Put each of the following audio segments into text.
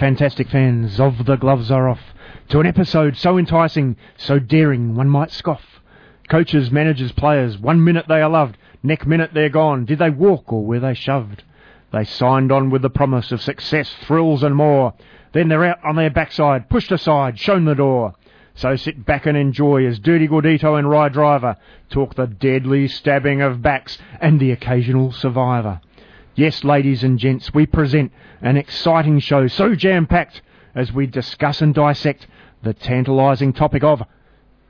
fantastic fans of The Gloves Are Off to an episode so enticing, so daring, one might scoff. Coaches, managers, players, one minute they are loved, next minute they're gone. Did they walk or were they shoved? They signed on with the promise of success, thrills and more. Then they're out on their backside, pushed aside, shown the door. So sit back and enjoy as Dirti Gordito and Ry Driver talk the deadly stabbing of backs and the occasional survivor. Yes, ladies and gents, we present an exciting show so jam-packed as we discuss and dissect the tantalizing topic of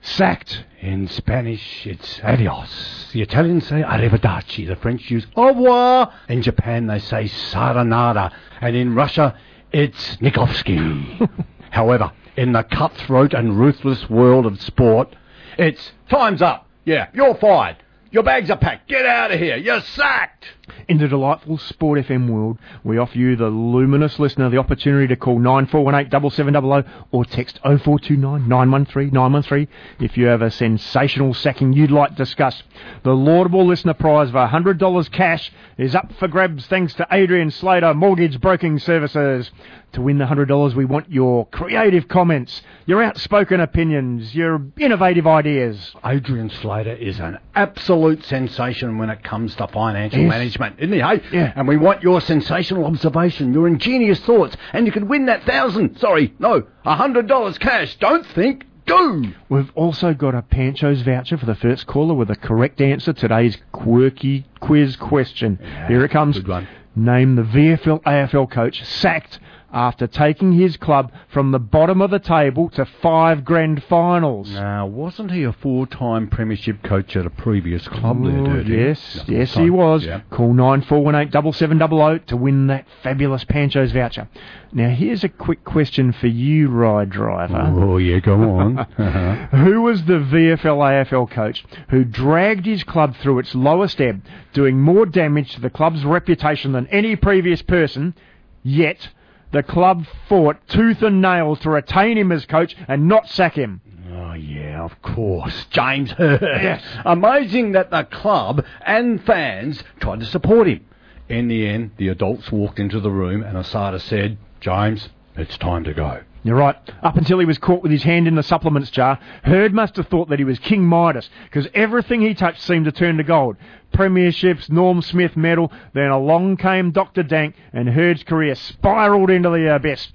sacked. In Spanish, it's adios. The Italians say arrivederci. The French use au revoir. In Japan, they say saranada. And in Russia, it's Nikovsky. However, in the cutthroat and ruthless world of sport, it's time's up. Yeah, you're fired. Your bags are packed. Get out of here. You're sacked. In the delightful Sport FM world, we offer you, the luminous listener, the opportunity to call 9418-7700 or text 0429 913 913 if you have a sensational sacking you'd like discussed. The laudable listener prize of $100 cash is up for grabs thanks to Adrian Slater Mortgage Broking Services. To win the $100, we want your creative comments, your outspoken opinions, your innovative ideas. Adrian Slater is an absolute sensation when it comes to financial Yes. management, isn't he? Hey? Yeah. And we want your sensational observation, your ingenious thoughts, and you can win that thousand. Sorry, no, a hundred dollars cash. Don't think, do. We've also got a Pancho's voucher for the first caller with a correct answer to today's quirky quiz question. Here it comes. good one. Name the VFL AFL coach sacked after taking his club from the bottom of the table to five grand finals. Now, wasn't he a four-time premiership coach at a previous club Oh, there, Dirty? yes, yes, he was. Yeah. Call nine four one eight double seven double zero to win that fabulous Pancho's voucher. Now, here's a quick question for you, Ry Driver. Oh, yeah, go on. Uh-huh. Who was the VFL AFL coach who dragged his club through its lowest ebb, doing more damage to the club's reputation than any previous person, yet the club fought tooth and nail to retain him as coach and not sack him? Oh, yeah, of course. James Hird. Yes. Amazing that the club and fans tried to support him. In the end, the adults walked into the room and ASADA said, James, it's time to go. You're right. Up until he was caught with his hand in the supplements jar, Hird must have thought that he was King Midas, because everything he touched seemed to turn to gold. Premierships, Norm Smith medal, then along came Dr. Dank, and Hird's career spiralled into the abyss.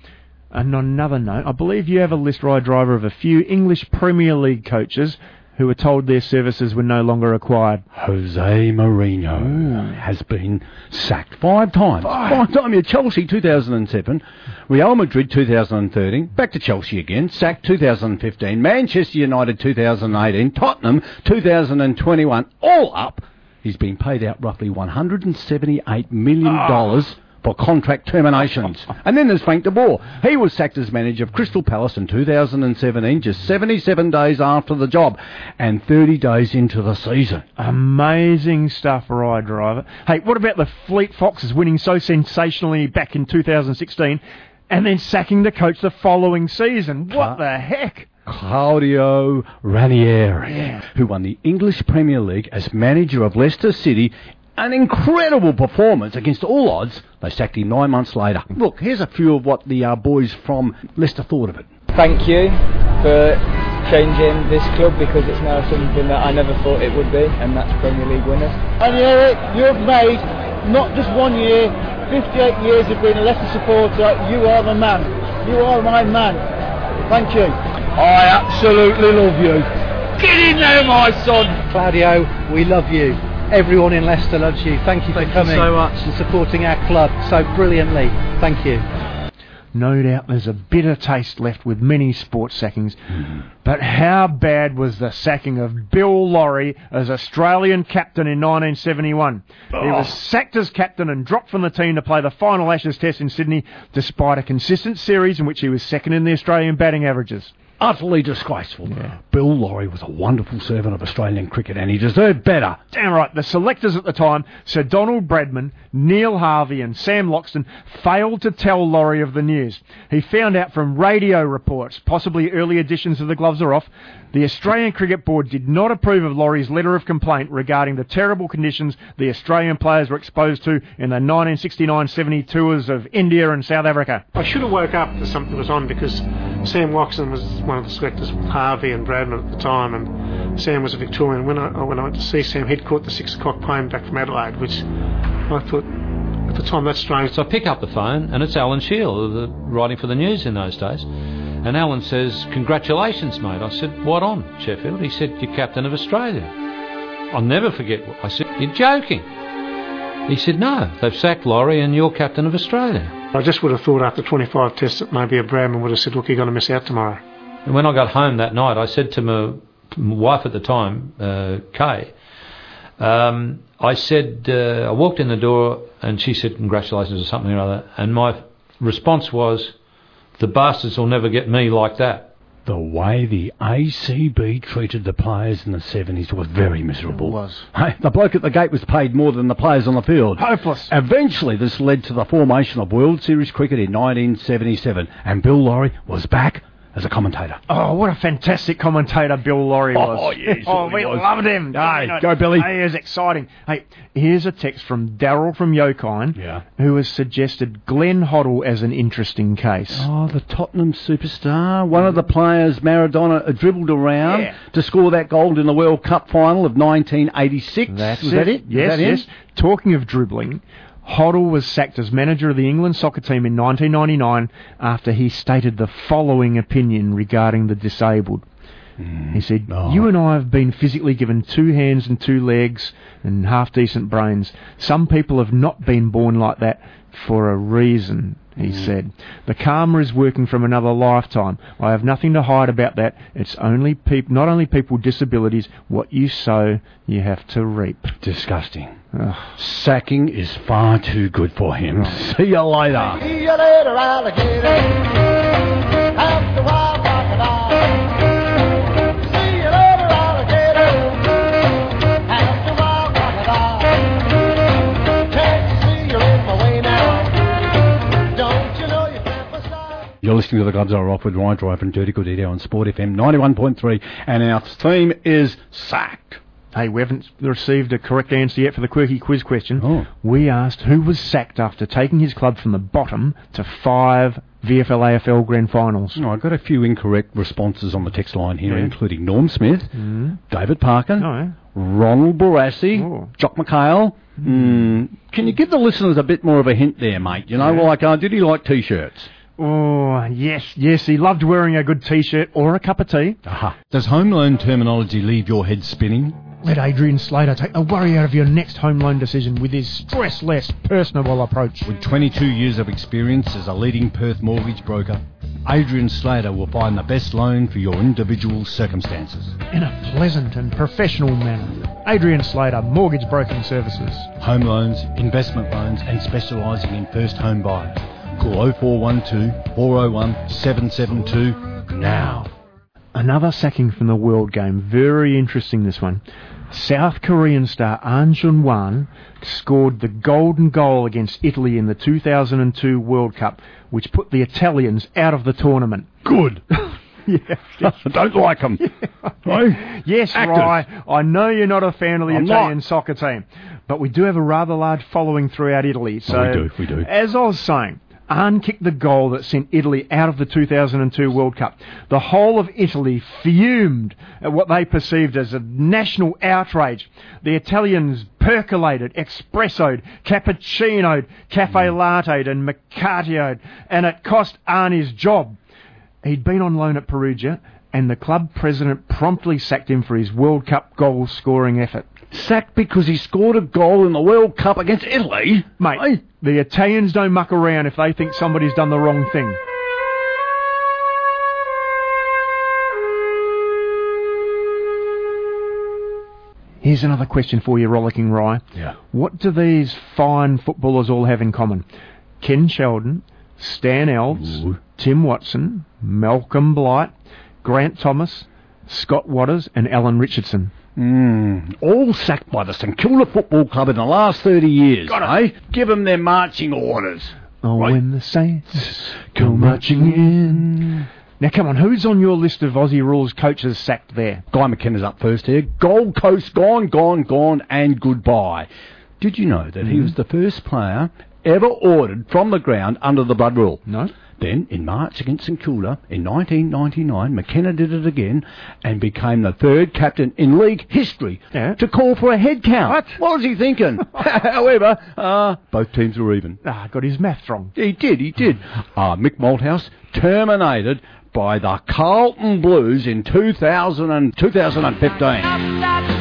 And on another note, I believe you have a list Ry Driver of a few English Premier League coaches who were told their services were no longer required. Jose Mourinho hmm. has been sacked five times. Five times. Yeah, Chelsea 2007, Real Madrid 2013, back to Chelsea again, sacked 2015, Manchester United 2018, Tottenham 2021. All up, he's been paid out roughly 178 million ah. dollars. For contract terminations. and then there's Frank de Boer. He was sacked as manager of Crystal Palace in 2017, just 77 days after the job, and 30 days into the season. Amazing stuff, Ry Driver. Hey, what about the Fleet Foxes winning so sensationally back in 2016 and then sacking the coach the following season? What the heck? Claudio Ranieri, who won the English Premier League as manager of Leicester City. An incredible performance against all odds. They sacked him nine months later. Look, here's a few of what the uh, boys from Leicester thought of it. thank you for changing this club because it's now something that I never thought it would be, and that's Premier League winners. And Eric, you've made not just one year, 58 years of being a Leicester supporter. You are the man. You are my man. Thank you. I absolutely love you. Get in there, my son. Claudio, we love you. Everyone in Leicester loves you. Thank you for Thank you coming so much. and supporting our club so brilliantly. Thank you. No doubt there's a bitter taste left with many sports sackings. But how bad was the sacking of Bill Lawry as Australian captain in 1971? He was oh. sacked as captain and dropped from the team to play the final Ashes Test in Sydney, despite a consistent series in which he was second in the Australian batting averages. Utterly disgraceful. Bill Lawry was a wonderful servant of Australian cricket and he deserved better. Damn right, the selectors at the time, Sir Donald Bradman, Neil Harvey, and Sam Loxton, failed to tell Lawry of the news. He found out from radio reports, possibly early editions of The Gloves Are Off, the Australian Cricket Board did not approve of Lawry's letter of complaint regarding the terrible conditions the Australian players were exposed to in the 1969-70 tours of India and South Africa. I should have woke up to something was on because Sam Watson was one of the selectors, with Harvey and Bradman at the time, and Sam was a Victorian. When I when I went to see Sam, he'd caught the six o'clock plane back from Adelaide, which I thought at the time that's strange. So I pick up the phone, and it's Alan Shiell, the, writing for the news in those days. And Alan says, Congratulations, mate. I said, What on, Sheffield? He said, You're captain of Australia. I'll never forget. what- I said, You're joking. He said, No, they've sacked Lawry, and you're captain of Australia. I just would have thought after 25 tests that maybe a Bradman would have said, "Look, you're going to miss out tomorrow." And when I got home that night, I said to my, my wife at the time, uh, Kay, um, I said, uh, I walked in the door and she said, Congratulations or something or other. And my response was, The bastards will never get me like that. The way the ACB treated the players in the 70s was very miserable. It was. Hey, the bloke at the gate was paid more than the players on the field. Hopeless. Eventually, this led to the formation of World Series cricket in 1977, and Bill Lawry was back as a commentator. Oh, what a fantastic commentator Bill Lawry was. Oh, yes, oh, we was. loved him. Hey, You know, go Billy. He is exciting. Hey, here's a text from Daryl from Yokine, Yeah. who has suggested Glenn Hoddle as an interesting case. Oh, the Tottenham superstar. One of the players Maradona uh, dribbled around Yeah. to score that goal in the World Cup final of 1986. That's was that it? Yes, that yes. Talking of dribbling, Hoddle was sacked as manager of the England soccer team in 1999 after he stated the following opinion regarding the disabled. Hmm. He said, Oh. You and I have been physically given two hands and two legs and half decent brains. Some people have not been born like that for a reason, he mm. said. The karma is working from another lifetime. I have nothing to hide about that. It's only peop- not only people with disabilities, what you sow, you have to reap. Disgusting. Ugh. Sacking is far too good for him. See you later. See you later, alligator. You're listening to the Gloves Are Off with Ryan Drive and Dirti Gordito on Sport FM 91.3, and our theme is sacked. Hey, we haven't received a correct answer yet for the quirky quiz question. Oh. We asked who was sacked after taking his club from the bottom to five VFL AFL grand finals. No, I got a few incorrect responses on the text line here, Yeah. including Norm Smith, Mm. David Parker, Oh, yeah. Ronald Barassi, Oh. Jock McHale. Mm. Can you give the listeners a bit more of a hint there, mate? You know, Yeah. like, uh, did he like T-shirts? Oh, yes, yes. He loved wearing a good t-shirt or a cup of tea. Does home loan terminology leave your head spinning? Let Adrian Slater take the worry out of your next home loan decision with his stress-less, personable approach. With 22 years of experience as a leading Perth mortgage broker, Adrian Slater will find the best loan for your individual circumstances. In a pleasant and professional manner. Adrian Slater, Mortgage Broking Services. Home loans, investment loans, and specialising in first home buyers. Call 0412 401 772 now. Another sacking from the World Game. Very interesting, this one. South Korean star Ahn Jung-hwan scored the golden goal against Italy in the 2002 World Cup, which put the Italians out of the tournament. Good. yeah. Don't like them. Right? Yes, Actors. Rye, I know you're not a fan of the I'm Italian not. soccer team, but we do have a rather large following throughout Italy. So, we do, we do. As I was saying, Ahn kicked the goal that sent Italy out of the 2002 World Cup. The whole of Italy fumed at what they perceived as a national outrage. The Italians percolated, espressoed, cappuccinoed, cafe latte'd and macchiato'd, and it cost Ahn his job. He'd been on loan at Perugia, and the club president promptly sacked him for his World Cup goal scoring effort sacked because he scored a goal in the World Cup against Italy. Mate, the Italians don't muck around if they think somebody's done the wrong thing. Here's another question for you, Rollicking Rye. Yeah. What do these fine footballers all have in common? Ken Sheldon, Stan Alves, Ooh. Tim Watson, Malcolm Blight, Grant Thomas, Scott Watters, and Alan Richardson. Mm, all sacked by the St Kilda Football Club in the last 30 years. eh? Give them their marching orders. Oh, Right. when the Saints go marching in. Now, come on, who's on your list of Aussie rules coaches sacked there? Guy McKenna's up first here. Gold Coast gone, gone, gone, and goodbye. Did you know that he was the first player ever ordered from the ground under the blood rule? No? Then, in March against St Kilda in 1999, McKenna did it again and became the third captain in league history Yeah. to call for a head count. What? What was he thinking? However, uh, both teams were even. Ah, got his math wrong. He did, he did. Uh, Mick Malthouse terminated by the Carlton Blues in 2000 and 2015.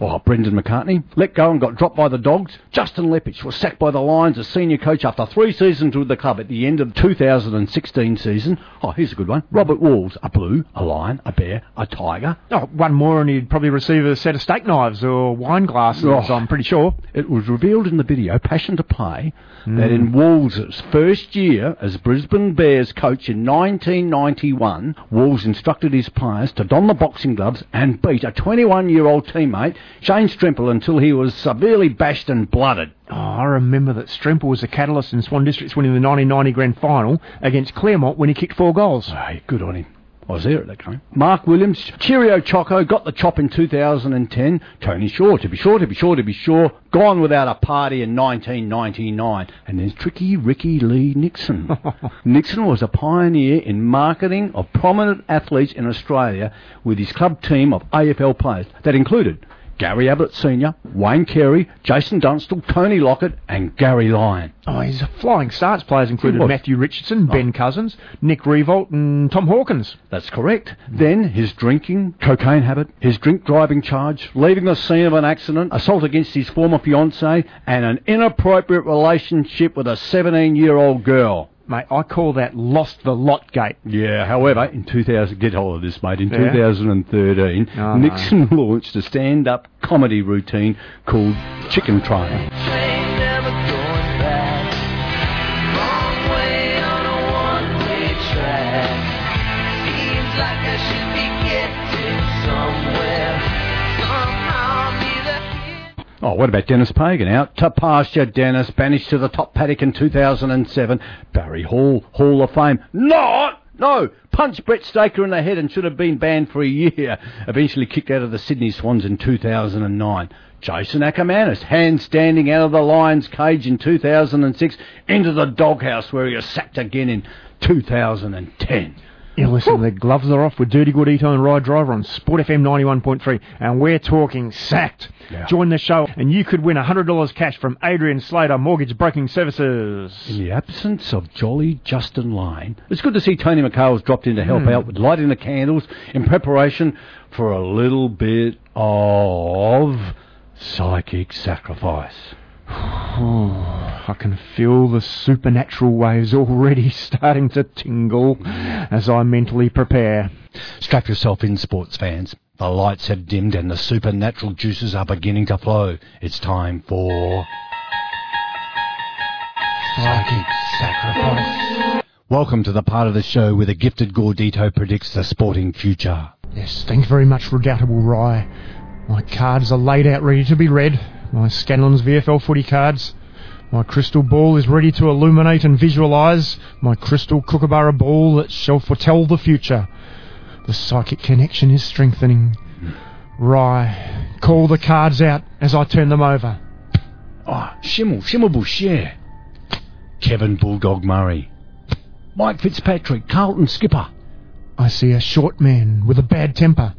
Oh, Brendan McCartney let go and got dropped by the Dogs. Justin Leppitsch was sacked by the Lions as senior coach after three seasons with the club at the end of the 2016 season. Oh, here's a good one. Robert Walls, a blue, a lion, a bear, a tiger. Oh, one more and he'd probably receive a set of steak knives or wine glasses, Oh. I'm pretty sure. It was revealed in the video, Passion to Play, that Mm. in Walls' first year as Brisbane Bears coach in 1991, Walls instructed his players to don the boxing gloves and beat a 21-year-old teammate, Shane Strempel, until he was severely bashed and blooded. Oh, I remember that Strempel was a catalyst in Swan Districts winning the 1990 grand final against Claremont when he kicked four goals. Hey, good on him. I was there at that game. Mark Williams, Cheerio Choco, got the chop in 2010. Tony Shaw, to be sure, to be sure, to be sure, gone without a party in 1999. And then tricky Ricky Lee Nixon. Nixon was a pioneer in marketing of prominent athletes in Australia with his club team of AFL players that included Gary Ablett Sr., Wayne Carey, Jason Dunstall, Tony Lockett, and Gary Lyon. Oh, his flying starts players included Matthew Richardson, oh. Ben Cousins, Nick Riewoldt, and Tom Hawkins. That's correct. Then his drinking, cocaine habit, his drink driving charge, leaving the scene of an accident, assault against his former fiancée, and an inappropriate relationship with a 17 year old girl. Mate, I call that lost the lot gate. Yeah, however, in 2000, get hold of this, mate. In Yeah? 2013, Oh, no. Nixon launched a stand up comedy routine called Chicken Train. Oh, what about Dennis Pagan? Out to pasture, Dennis. Banished to the top paddock in 2007. Barry Hall, Hall of Fame. Not! No! Punched Brent Staker in the head and should have been banned for a year. Eventually kicked out of the Sydney Swans in 2009. Jason Ackermanis, hand standing out of the Lions cage in 2006 into the doghouse where he was sacked again in 2010. You listen, the gloves are off with Dirti Gordito and Ry Driver on Sport FM 91.3, and we're talking sacked. Yeah. Join the show, and you could win $100 cash from Adrian Slater Mortgage Broking Services. In the absence of jolly Justin Lane, it's good to see Tony McHale's dropped in to help hmm. out with lighting the candles in preparation for a little bit of psychic sacrifice. I can feel the supernatural waves already starting to tingle as I mentally prepare. Strap yourself in, sports fans. The lights have dimmed and the supernatural juices are beginning to flow. It's time for psychic sacrifice. Welcome to the part of the show where the gifted Gordito predicts the sporting future. Yes, thanks very much, Redoubtable Rye. My cards are laid out ready to be read. My Scanlon's VFL footy cards. My crystal ball is ready to illuminate and visualise my crystal kookaburra ball that shall foretell the future. The psychic connection is strengthening. Rye, call the cards out as I turn them over. Ah, oh, Schimmel, Schimmelbusch, yeah. Kevin Bulldog Murray. Mike Fitzpatrick, Carlton skipper. I see a short man with a bad temper.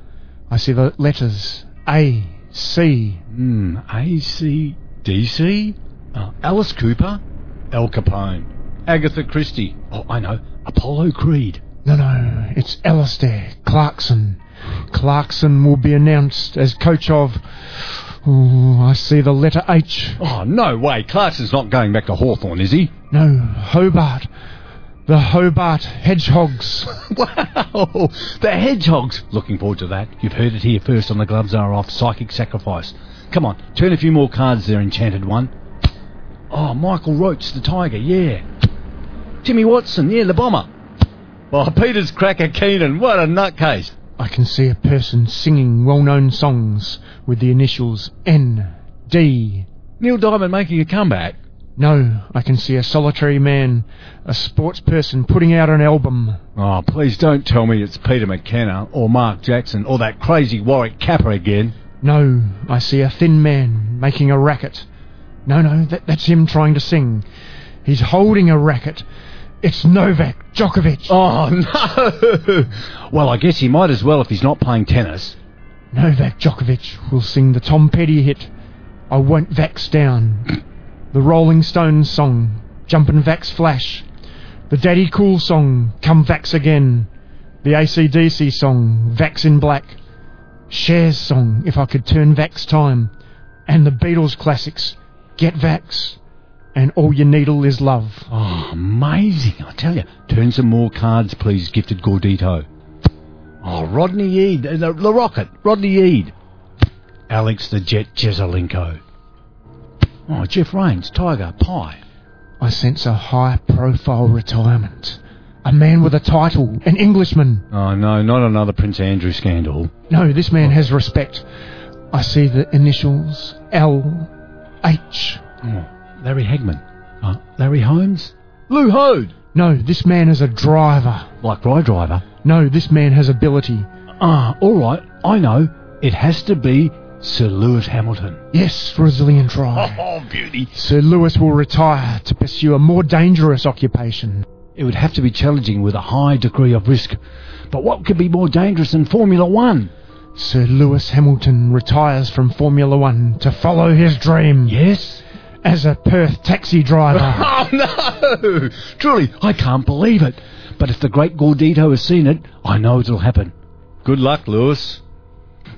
I see the letters A, C. Hmm, AC, DC? Uh, Alice Cooper? Al Capone. Agatha Christie. Oh, I know. Apollo Creed. No, no, it's Alistair Clarkson. Clarkson will be announced as coach of. Oh, I see the letter H. Oh, no way. Clarkson's not going back to Hawthorn, is he? No, Hobart. The Hobart Hedgehogs. Wow, the Hedgehogs. Looking forward to that. You've heard it here first on the Gloves Are Off Psychic Sacrifice. Come on, turn a few more cards there, Enchanted One. Oh, Michael Roach, the Tiger, yeah. Jimmy Watson, yeah, the Bomber. Oh, Peter's Cracker Keenan, what a nutcase. I can see a person singing well-known songs with the initials N, D. Neil Diamond making a comeback. No, I can see a solitary man, a sports person putting out an album. Oh, please don't tell me it's Peter McKenna or Mark Jackson or that crazy Warwick Capper again. No, I see a thin man making a racket. No, no, that, that's him trying to sing. He's holding a racket. It's Novak Djokovic. Oh, no! well, I guess he might as well if he's not playing tennis. Novak Djokovic will sing the Tom Petty hit, I Won't Vax Down. the Rolling Stones song, Jumpin' Vax Flash. The Daddy Cool song, Come Vax Again. The ACDC song, Vax in Black. Cher's song, If I Could Turn Vax Time. And the Beatles classics, Get Vax. And All You Needle Is Love. Oh, amazing, I tell you. Turn some more cards, please, gifted Gordito. Oh, Rodney uh, the, the Rocket, Rodney Eade. Alex the Jet Jesaulenko. Oh, Geoff Raines, Tiger, Pie. I sense a high profile retirement. A man with a title, an Englishman. Oh, no, not another Prince Andrew scandal. No, this man has respect. I see the initials L H. Oh, Larry Hagman. Uh, Larry Holmes? Lou Hode. No, this man is a driver. Like Rye Driver. No, this man has ability. Ah, all right, I know. It has to be Sir Lewis Hamilton. Yes, zillion try. Oh, beauty. Sir Lewis will retire to pursue a more dangerous occupation. It would have to be challenging with a high degree of risk. But what could be more dangerous than Formula One? Sir Lewis Hamilton retires from Formula One to follow his dream Yes? as a Perth taxi driver. Oh, no! Truly, I can't believe it. But if the great Gordito has seen it, I know it'll happen. Good luck, Lewis.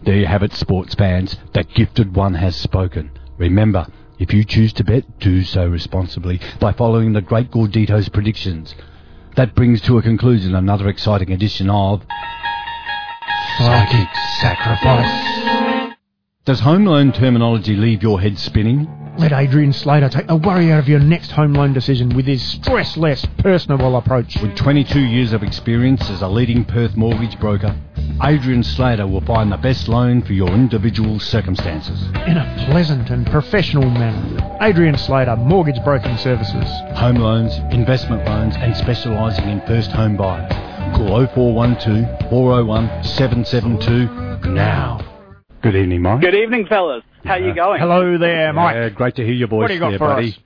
There you have it, sports fans. That gifted one has spoken. Remember, if you choose to bet, do so responsibly by following the great Gordito's predictions. That brings to a conclusion another exciting edition of Psychic Sacrifice. Does home loan terminology leave your head spinning? Let Adrian Slater take the worry out of your next home loan decision with his stress-less, personable approach. With 22 years of experience as a leading Perth mortgage broker, Adrian Slater will find the best loan for your individual circumstances. In a pleasant and professional manner. Adrian Slater, Mortgage Broking Services. Home loans, investment loans, and specialising in first home buyers. Call 0412 401 772 now. Good evening, Mike. Good evening, fellas. How you going? Hello there, Mike. Yeah, great to hear your voice What do you got there, for buddy. us?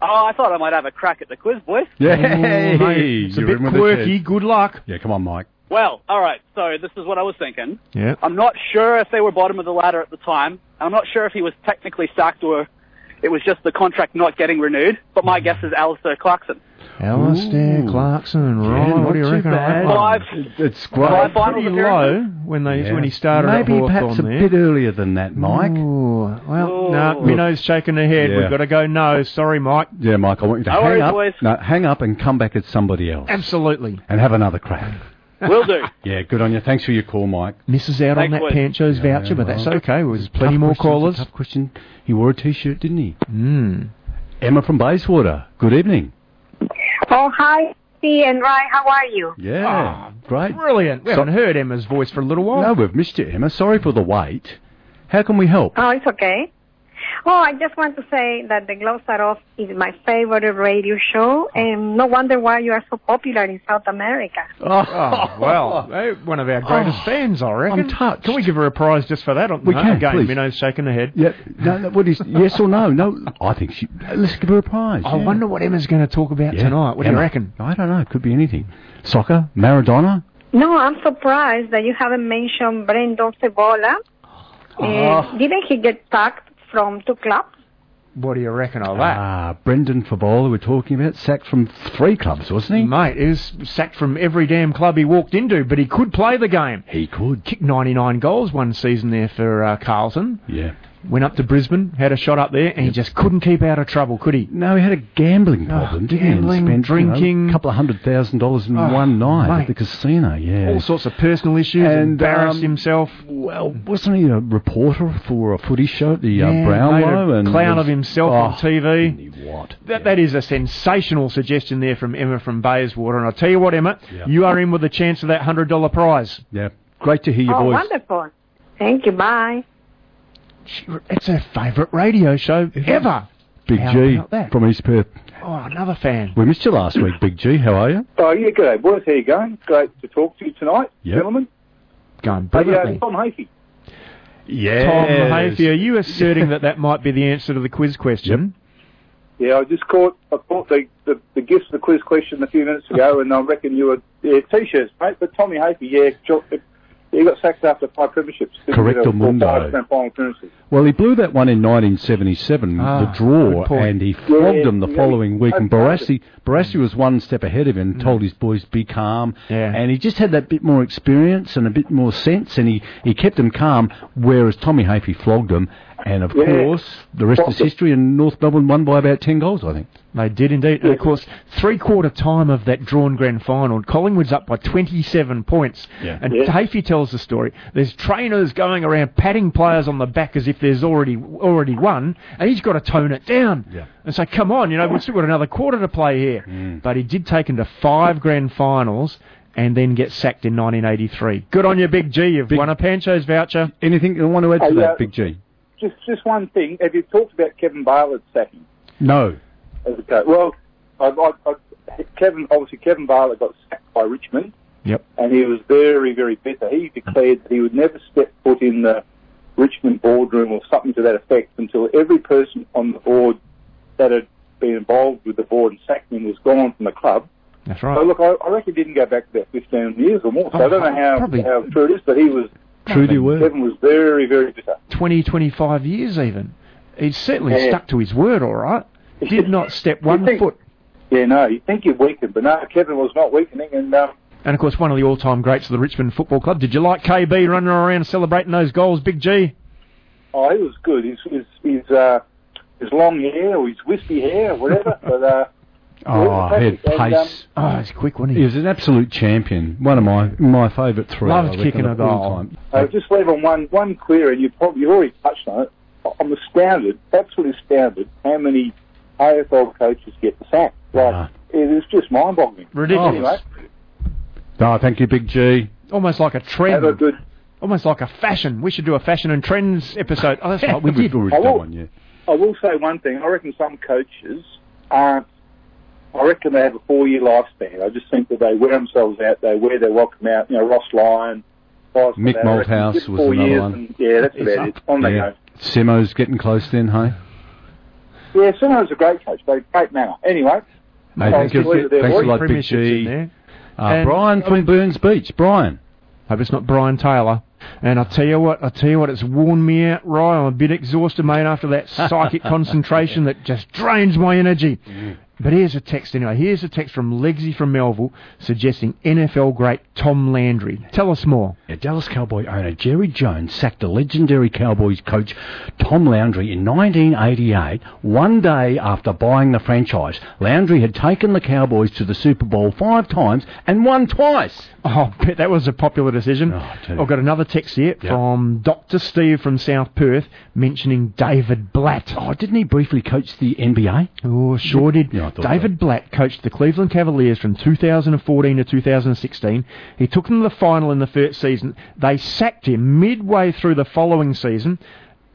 Oh, I thought I might have a crack at the quiz, boys. Yeah, Ooh, mate, it's a you're bit in with the quirky. Good luck. Yeah, come on, Mike. Well, all right. So this is what I was thinking. Yeah. I'm not sure if they were bottom of the ladder at the time. and I'm not sure if he was technically sacked or it was just the contract not getting renewed. But my guess is Alistair Clarkson. Alistair Ooh. Clarkson, Yeah, right? not what do you reckon? of bad. that one? Five. It's Five great. finals Pretty low when they Yeah. when he started Maybe at perhaps a there. bit earlier than that, Mike. Ooh, well, Ooh. no, Minno's shaking her head. Yeah. We've got to go no. Sorry, Mike. Yeah, Mike, I want you to No hang worries, up. boys. No, hang up and come back at somebody else Absolutely. and have another crack. Will do. Yeah, good on you. Thanks for your call, Mike. Misses out on that. Pancho's Yeah, voucher, but that's well. okay. There's plenty more question, callers. Tough question. He wore a t-shirt, didn't he? Mm. Emma from Bayswater. Good evening. Oh, hi, Steve and Rai. How are you? Yeah, Ah, great. Brilliant. We So- haven't heard Emma's voice for a little while. No, we've missed you, Emma. Sorry for the wait. How can we help? Oh, it's okay. Oh, I just want to say that the Gloves Are Off is my favorite radio show, and no wonder why you are so popular in South America. Oh, well, eh, one of our greatest Oh, fans, I reckon. I'm touched. Can we give her a prize just for that? We no, can, Again, please. Minno's shaking her head. Yeah, no, no, what is yes or no? No, I think she. Let's give her a prize. I yeah. wonder what Emma's going to talk about Yeah, tonight. What do you reckon? I don't know. It could be anything. Soccer, Maradona. No, I'm surprised that you haven't mentioned Brendan Fevola. Oh. Uh, didn't he get sacked from two clubs? What do you reckon of that? Ah, Brendan Fevola we're talking about, sacked from three clubs, wasn't he? Mate, he was sacked from every damn club he walked into, but he could play the game. He could. Kicked 99 goals one season there for uh, Carlton. Yeah. Went up to Brisbane, had a shot up there, and he just couldn't keep out of trouble, could he? No, he had a gambling problem, didn't gambling, he? And spent, you know, drinking. a couple of hundred thousand dollars in Oh, one night mate. at the casino. Yeah, All sorts of personal issues, And, embarrassed um, himself. Well, wasn't he a reporter for a footy show at the uh, Yeah, made Brownlow? and clown was- of himself on Oh, TV. what? That, that is a sensational suggestion there from Emma from Bayswater. And I'll tell you what, Emma, Yeah. you are in with a chance of that $100 prize. Yeah, great to hear your oh, voice. wonderful. Thank you. Bye. She, it's her favourite radio show ever. Big How G from East Perth. Oh, another fan. We missed you last week, Big G. How are you? Oh, yeah, good day, boys. How you going? Great to talk to you tonight, Yep. gentlemen. Going Hey, uh. Tom Hafey. Yeah. Tom Hafey, are you asserting that that might be the answer to the quiz question? Yeah, I just caught I caught the, the, the gifts of the quiz question a few minutes ago, and I reckon you were yeah, t-shirts, mate. But Tommy Hafey, yeah, jo- he got sacked after five premierships. Correcto get a- or mundo. Final. Well, he blew that one in 1977, Ah, the draw, and he flogged Yeah, them the yeah, following week. And. Barassi, Barassi was one step ahead of him and told his boys, be calm. Yeah. And he just had that bit more experience and a bit more sense, and he, he kept them calm, whereas Tommy Hafey flogged them. And of Yeah. course, the rest is history, and North Melbourne won by about 10 goals, I think. They did indeed. And of course, three quarter time of that drawn grand final, Collingwood's up by 27 points. Yeah. And Yeah. Hafey tells the story. There's trainers going around patting players on the back as if there's already already won, and he's got to tone it down. Yeah. And say, come on, you know, we've still got another quarter to play here. Mm. But he did take him to five grand finals and then get sacked in 1983. Good on you, Big G. You've Big- won a Pancho's voucher. Anything you want to add to Hey, that, Big G? Just just one thing. Have you talked about Kevin Bartlett's sacking No. as a coach? Well, I, I, I, Kevin obviously Kevin Bartlett got sacked by Richmond. Yep. and he was very, very bitter. He declared that he would never step foot in the Richmond boardroom or something to that effect until every person on the board that had been involved with the board and sacked him was gone from the club. That's So right. look, I, I reckon he didn't go back to about 15 years or more. So Oh, I don't know how, probably- how true it is, but he was, Your word. Kevin was very, very bitter. 20, 25 years even. He's certainly Yeah. stuck to his word, all right. Did not step one think- foot. Yeah, no, you think you'd weaken, but no, Kevin was not weakening, and um, And of course, one of the all-time greats of the Richmond Football Club. Did you like KB running around celebrating those goals, Big G? oh, he was good. His his his, uh, his long hair or his wispy hair whatever, but uh, Oh, Yeah, he had and, um, pace. Oh, he's quick, wasn't He he? was an absolute champion. One of my my favourite three. Loved kicking a all goal. time. Uh, just leave on one one query, and you probably you've already touched on it. I'm astounded, absolutely astounded, how many AFL coaches get the sack. Like Ah. it is just mind-boggling. Ridiculous. Anyway, Oh, thank you, Big G. Almost like a trend. have a good. Almost like a fashion. We should do a fashion and trends episode. Oh, that's right, we We've did. already I done will- one, yeah. I will say one thing. I reckon some coaches aren't. I reckon they have a four-year lifespan. I just think that they wear themselves out. They wear their welcome out. You know, Ross Lyon, guys Mick that. Malthouse was four another years one. And, yeah, that's He's about up. it. On they go. Simo's getting close then, hey? Yeah, Simo's a great coach. They great manner. Anyway, Hey, I'll thank you. leave Thanks a boys. lot, Big G. Uh, Brian from Burns Beach. Brian. Hope it's not Brian Taylor. And I'll tell you what, I'll tell you what, it's worn me out, Ryan. I'm a bit exhausted, mate, after that psychic concentration that just drains my energy. But here's a text anyway. Here's a text from Legsy from Melville suggesting NFL great Tom Landry. Tell us more. Yeah, Dallas Cowboy owner Jerry Jones sacked the legendary Cowboys coach Tom Landry in 1988, one day after buying the franchise. Landry had taken the Cowboys to the Super Bowl five times and won twice. Oh, I bet that was a popular decision. Oh, I tell you. I've got another text here from Dr. Steve from South Perth mentioning David Blatt. Oh, didn't he briefly coach the NBA? Oh, sure did. Yeah, I thought David Blatt coached the Cleveland Cavaliers from 2014 to 2016. He took them to the final in the first season. They sacked him midway through the following season,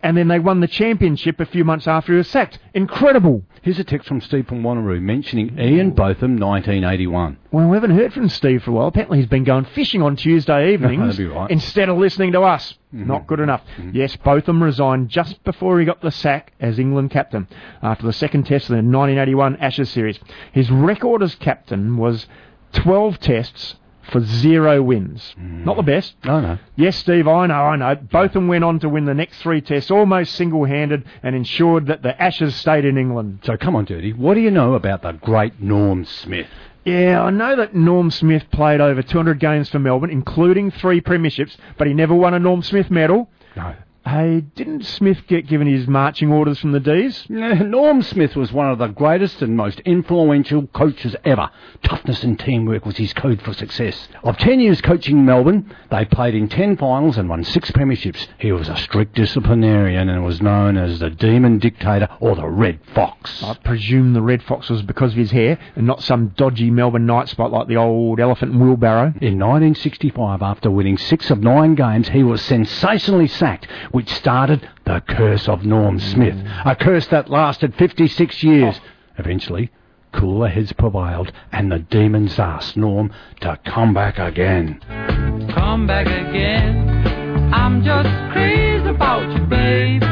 and then they won the championship a few months after he was sacked. Incredible. Here's a text from Steve from Wanneroo mentioning Ian Botham, 1981. Well, we haven't heard from Steve for a while. Apparently, he's been going fishing on Tuesday evenings right. instead of listening to us. Mm-hmm. Not good enough. Mm-hmm. Yes, Botham resigned just before he got the sack as England captain after the second test of the 1981 Ashes series. His record as captain was 12 tests for zero wins. Mm. Not the best. No, no. Yes, Steve, I know, I know. Botham went on to win the next three tests almost single-handed and ensured that the Ashes stayed in England. So come on, Dirty. What do you know about the great Norm Smith? Yeah, I know that Norm Smith played over 200 games for Melbourne, including three premierships, but he never won a Norm Smith medal. No. Hey, didn't Smith get given his marching orders from the D's? Norm Smith was one of the greatest and most influential coaches ever. Toughness and teamwork was his code for success. Of 10 years coaching Melbourne, they played in 10 finals and won 6 premierships. He was a strict disciplinarian and was known as the Demon Dictator or the Red Fox. I presume the Red Fox was because of his hair and not some dodgy Melbourne night spot like the old elephant and wheelbarrow. In 1965, after winning 6 of 9 games, he was sensationally sacked, which started the curse of Norm hmm. Smith. A curse that lasted 56 years. Oh. Eventually, cooler heads prevailed and the demons asked Norm to come back again. Come back again. I'm just crazy about you, babe.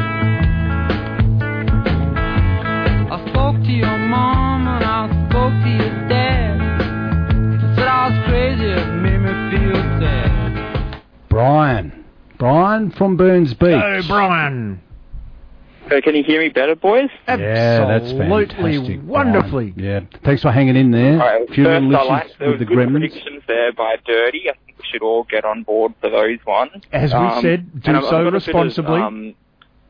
I spoke to your mom and I spoke to your dad. Said I was crazy, it made me feel sad. Brian. Brian from Burns Beach. Oh, Brian. So can you hear me better, boys? Yeah, that's Absolutely fantastic. wonderfully. Brian. Yeah. Thanks for hanging in there. All right, Few first, little I like there with was the good Gremlins. predictions there by Dirty. I think we should all get on board for those ones. As we Um, said, do and I've- I've so got a bit of, responsibly. um,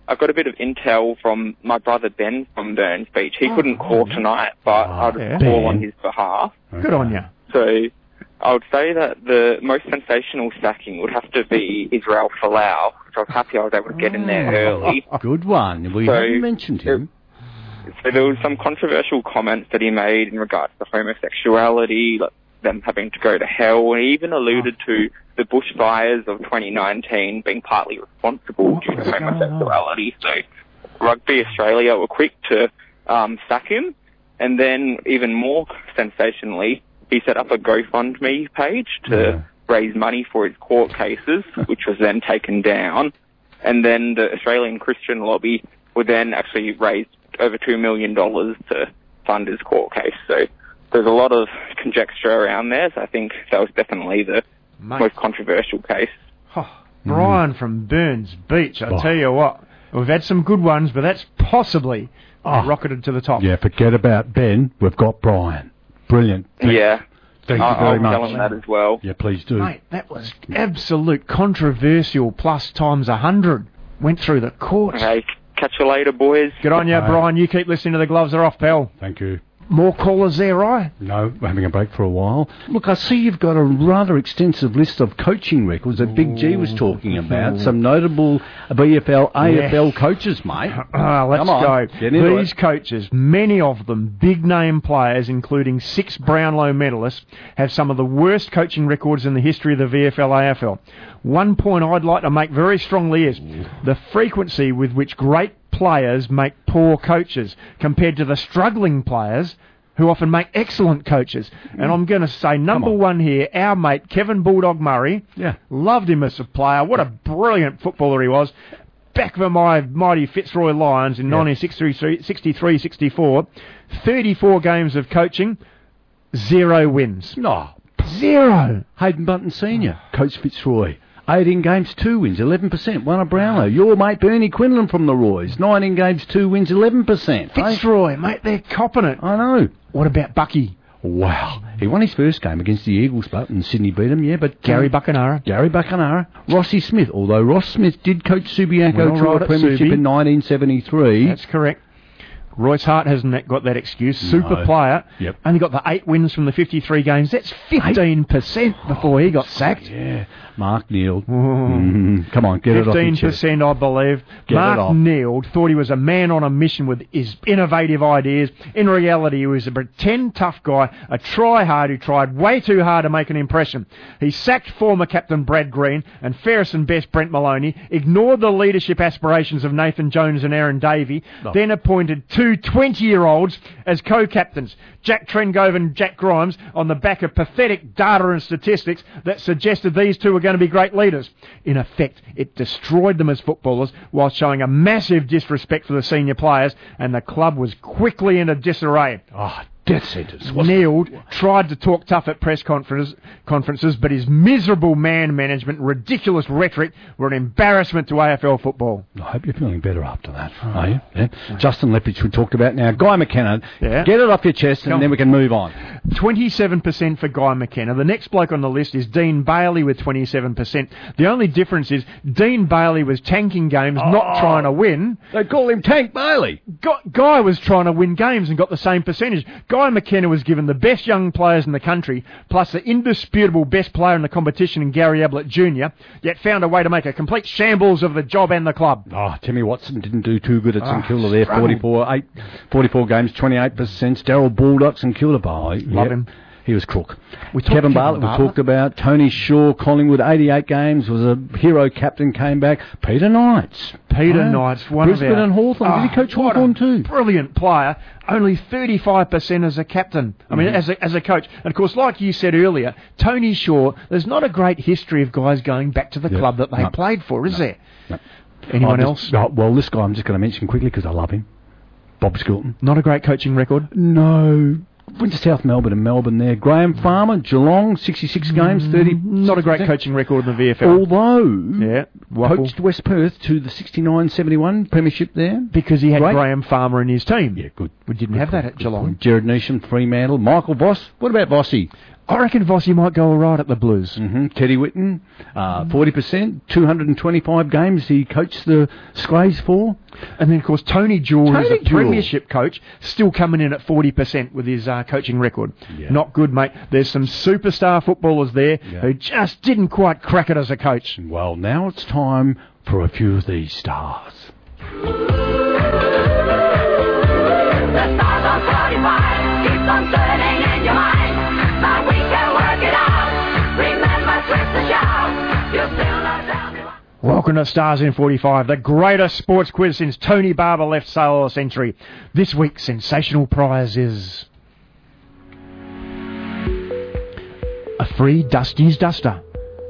I've got a bit of intel from my brother Ben from Burns Beach. He couldn't call tonight, but I'll yeah. call Ben. on his behalf. Good on you. So I would say that the most sensational sacking would have to be Israel Folau, which I was happy I was able to get in there early. Good one. We So, haven't mentioned him. So there was some controversial comments that he made in regards to homosexuality, like them having to go to hell, and he even alluded to the bushfires of 2019 being partly responsible due to homosexuality. So Rugby Australia were quick to um, sack him, and then even more sensationally, he set up a GoFundMe page to raise money for his court cases, which was then taken down. And then the Australian Christian lobby would then actually raise over $2 million to fund his court case. So there's a lot of conjecture around there. So I think that was definitely the Mate. most controversial case. Brian from Burns Beach. I Oh. tell you what, we've had some good ones, but that's possibly Oh. rocketed to the top. Yeah, forget about Ben. We've got Brian. Brilliant. Thank- yeah. Thank I'll, you very I'll much. tell him that as well. Yeah, please do. Mate, that was absolute controversial plus times a hundred. Went through the courts. Okay, catch you later, boys. Good on you, Brian. You keep listening to the gloves are off, pal. Thank you. More callers there, right? No, we're having a break for a while. Look, I see you've got a rather extensive list of coaching records that Big G was talking about. Some notable VFL, AFL coaches, mate. Ah, let's Come on, go. These it. coaches, many of them big name players, including six Brownlow medalists, have some of the worst coaching records in the history of the VFL AFL. One point I'd like to make very strongly is the frequency with which great players make poor coaches compared to the struggling players who often make excellent coaches. And mm. I'm going to say number one here, our mate Kevin Bulldog Murray. Yeah. Loved him as a player. What a brilliant footballer he was. Back for my mighty Fitzroy Lions in 1963 64, 34 games of coaching, zero wins. No. Zero. Haydn Bunton Senior, Coach Fitzroy. 18 games, 2 wins, 11%. Won a Brownlow. Your mate Bernie Quinlan from the Roys. 19 games, 2 wins, 11%. Fitzroy, mate, they're copping it. I know. What about Bucky? Wow. He won his first game against the Eagles, but and Sydney beat him, yeah. But Gary um, Buckenara. Gary Buckenara. Rossi Smith, although Ross Smith did coach Subiaco Well, through right a premiership Subi. in 1973. That's correct. Royce Hart hasn't got that excuse. Super No. player. Yep. Only got the eight wins from the 53 games. That's 15% before he got sacked. Yeah. Mark Neeld. Mm, come on, get it off your Fifteen chest. percent, I believe. Get Mark. Neeld thought he was a man on a mission with his innovative ideas. In reality, he was a pretend tough guy, a try-hard who tried way too hard to make an impression. He sacked former captain Brad Green and Ferris and best Brent Moloney, ignored the leadership aspirations of Nathan Jones and Aaron Davey, No. then appointed two 20-year-olds as co-captains, Jack Trengove and Jack Grimes, on the back of pathetic data and statistics that suggested these two were going to be great leaders. In effect, it destroyed them as footballers while showing a massive disrespect for the senior players, and the club was quickly in a disarray. Ah, death sentence. Neeld tried to talk tough at press conferences, conferences, but his miserable man management, ridiculous rhetoric were an embarrassment to AFL football. I hope you're feeling better after that, oh. are you? Yeah. Justin Leppitsch we talked about now. Guy McKenna, Yeah. get it off your chest and Come then we can move on. 27% for Guy McKenna. The next bloke on the list is Dean Bailey with 27%. The only difference is Dean Bailey was tanking games, not Oh. trying to win. They call him Tank Bailey. Guy, Guy was trying to win games and got the same percentage. Guy McKenna was given the best young players in the country, plus the indisputable best player in the competition in Gary Ablett Jr., yet found a way to make a complete shambles of the job and the club. Oh, Timmy Watson didn't do too good at St Ah, Kilda there. 44, eight, 44 games, 28%. Darrel Baldock, St Kilda. Oh, Love yep, him. He was crook. We Kevin Kevin Bartlett, we talked about. Tony Shaw, Collingwood, 88 games, was a hero captain, came back. Peter Knights. Peter Oh, Knights, one Brisbane of our... and Hawthorn. Did he Ah, coach what Hawthorn too? Brilliant player. Only 35% as a captain. I mean, Mhm. as, a, as a coach. And of course, like you said earlier, Tony Shaw, there's not a great history of guys going back to the Yeah. club that they No. played for, is No. there? No. Anyone Oh, else? oh, well, this guy I'm just going to mention quickly because I love him. Bob Skilton. Not a great coaching record? No. Went to South Melbourne and Melbourne there. Graham Farmer, Geelong, 66 games, 30. Mm, Not a great coaching record in the VFL. Although, yeah, WAFL. coached West Perth to the 69-71 premiership there. because he had Great. Graham Farmer in his team. Yeah, good. We didn't have that at Geelong. Gerard Neesham, Fremantle, Michael Voss. What about Vossi? I reckon Vossi might go all right at the Blues. hmm Teddy Whitten, uh, 40%, 225 games he coached the Scrays for. And then, of course, Tony Jewell, who's Tony a Jewell. premiership coach, still coming in at 40% with his uh, coaching record. Yeah. Not good, mate. There's some superstar footballers there Yeah. who just didn't quite crack it as a coach. Well, now it's time for a few of these stars. The stars on 45 keeps on turning in your mind. Welcome to Stars in 45, the greatest sports quiz since Tony Barber left the Century. This week's sensational prize is a free Dusty's Duster.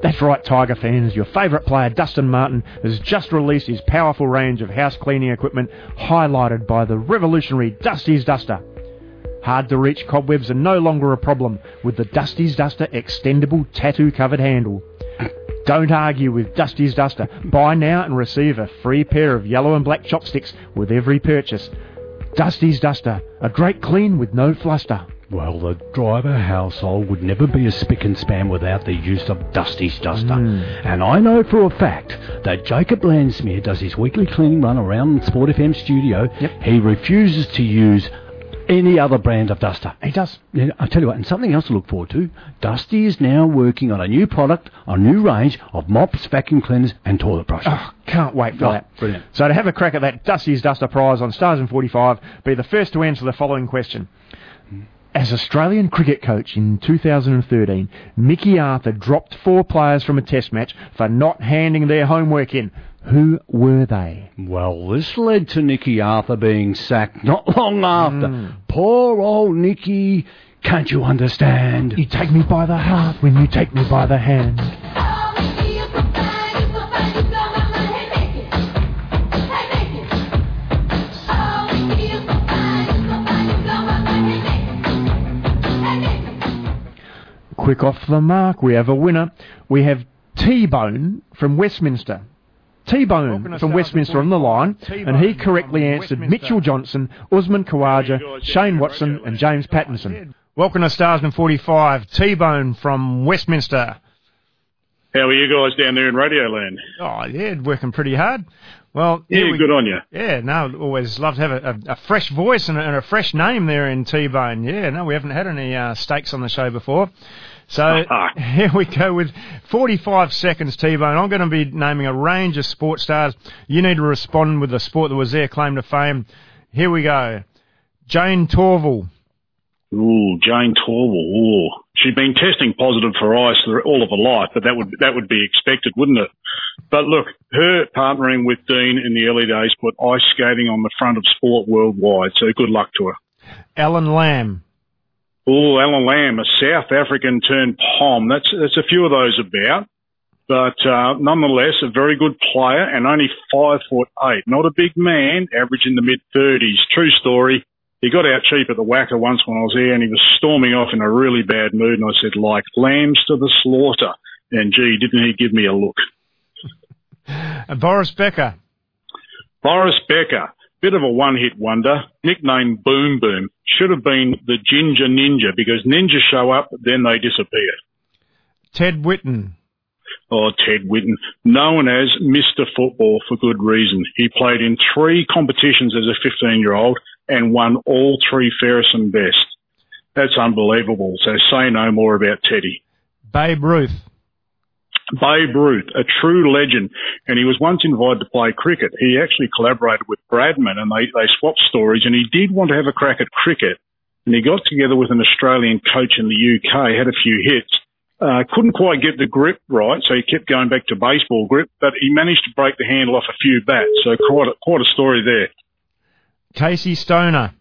That's right, Tiger fans. Your favourite player, Dustin Martin, has just released his powerful range of house cleaning equipment, highlighted by the revolutionary Dusty's Duster. Hard to reach cobwebs are no longer a problem with the Dusty's Duster extendable tattoo covered handle. Don't argue with Dusty's Duster. Buy now and receive a free pair of yellow and black chopsticks with every purchase. Dusty's Duster, a great clean with no fluster. Well, the driver household would never be a spick and span without the use of Dusty's Duster. Hmm. And I know for a fact that Jacob Landsmere does his weekly cleaning run around Sport FM studio. He refuses to use any other brand of duster. He does. Yeah, I'll tell you what, and something else to look forward to. Dusty is now working on a new product, a new range of mops, vacuum cleaners, and toilet brushes. Oh, can't wait for Oh, that. brilliant. So to have a crack at that Dusty's Duster prize on Stars in 45, be the first to answer the following question. As Australian cricket coach in 2013, Mickey Arthur dropped four players from a test match for not handing their homework in. Who were they? Well, this led to Mickey Arthur being sacked not long after. Hmm. Poor old Mickey, can't you understand? You take me by the heart when you take me by the hand. Quick off the mark, we have a winner. We have T-Bone from Westminster. T-Bone from Westminster on the line, and he correctly answered Mitchell Johnson, Usman Khawaja, Shane Watson, and James Pattinson. Welcome to Stars in 45. T-Bone from Westminster. How are you guys down there in Radioland? Oh, yeah, working pretty hard. Well, Yeah, we- good on you. Yeah, no, always love to have a, a, a fresh voice and a, and a fresh name there in T-Bone. Yeah, no, we haven't had any uh, stakes on the show before. So here we go with 45 seconds, T-Bone. I'm going to be naming a range of sports stars. You need to respond with the sport that was their claim to fame. Here we go. Jayne Torvill. Ooh, Jayne Torvill. Ooh, she'd been testing positive for ice all of her life, but that would that would be expected, wouldn't it? But look, her partnering with Dean in the early days put ice skating on the front of sport worldwide. So good luck to her. Alan Lamb. Oh, Alan Lamb, a South African turned pom. That's that's a few of those about, but uh, nonetheless a very good player and only five foot eight. Not a big man, average in the mid thirties. True story. He got out cheap at the WACA once when I was there, and he was storming off in a really bad mood. And I said, like lambs to the slaughter. And gee, didn't he give me a look? Uh, Boris Becker. Boris Becker, bit of a one-hit wonder, nicknamed Boom Boom. Should have been the Ginger Ninja because ninjas show up, then they disappear. Ted Whitten. Oh, Ted Whitten, known as Mr. Football for good reason. He played in three competitions as a 15 year old and won all three fairest and best. That's unbelievable. So say no more about Teddy. Babe Ruth. Babe Ruth, a true legend, and he was once invited to play cricket. He actually collaborated with Bradman and they, they swapped stories and he did want to have a crack at cricket and he got together with an Australian coach in the UK, had a few hits, uh, couldn't quite get the grip right, so he kept going back to baseball grip, but he managed to break the handle off a few bats, so quite a, quite a story there. Casey Stoner.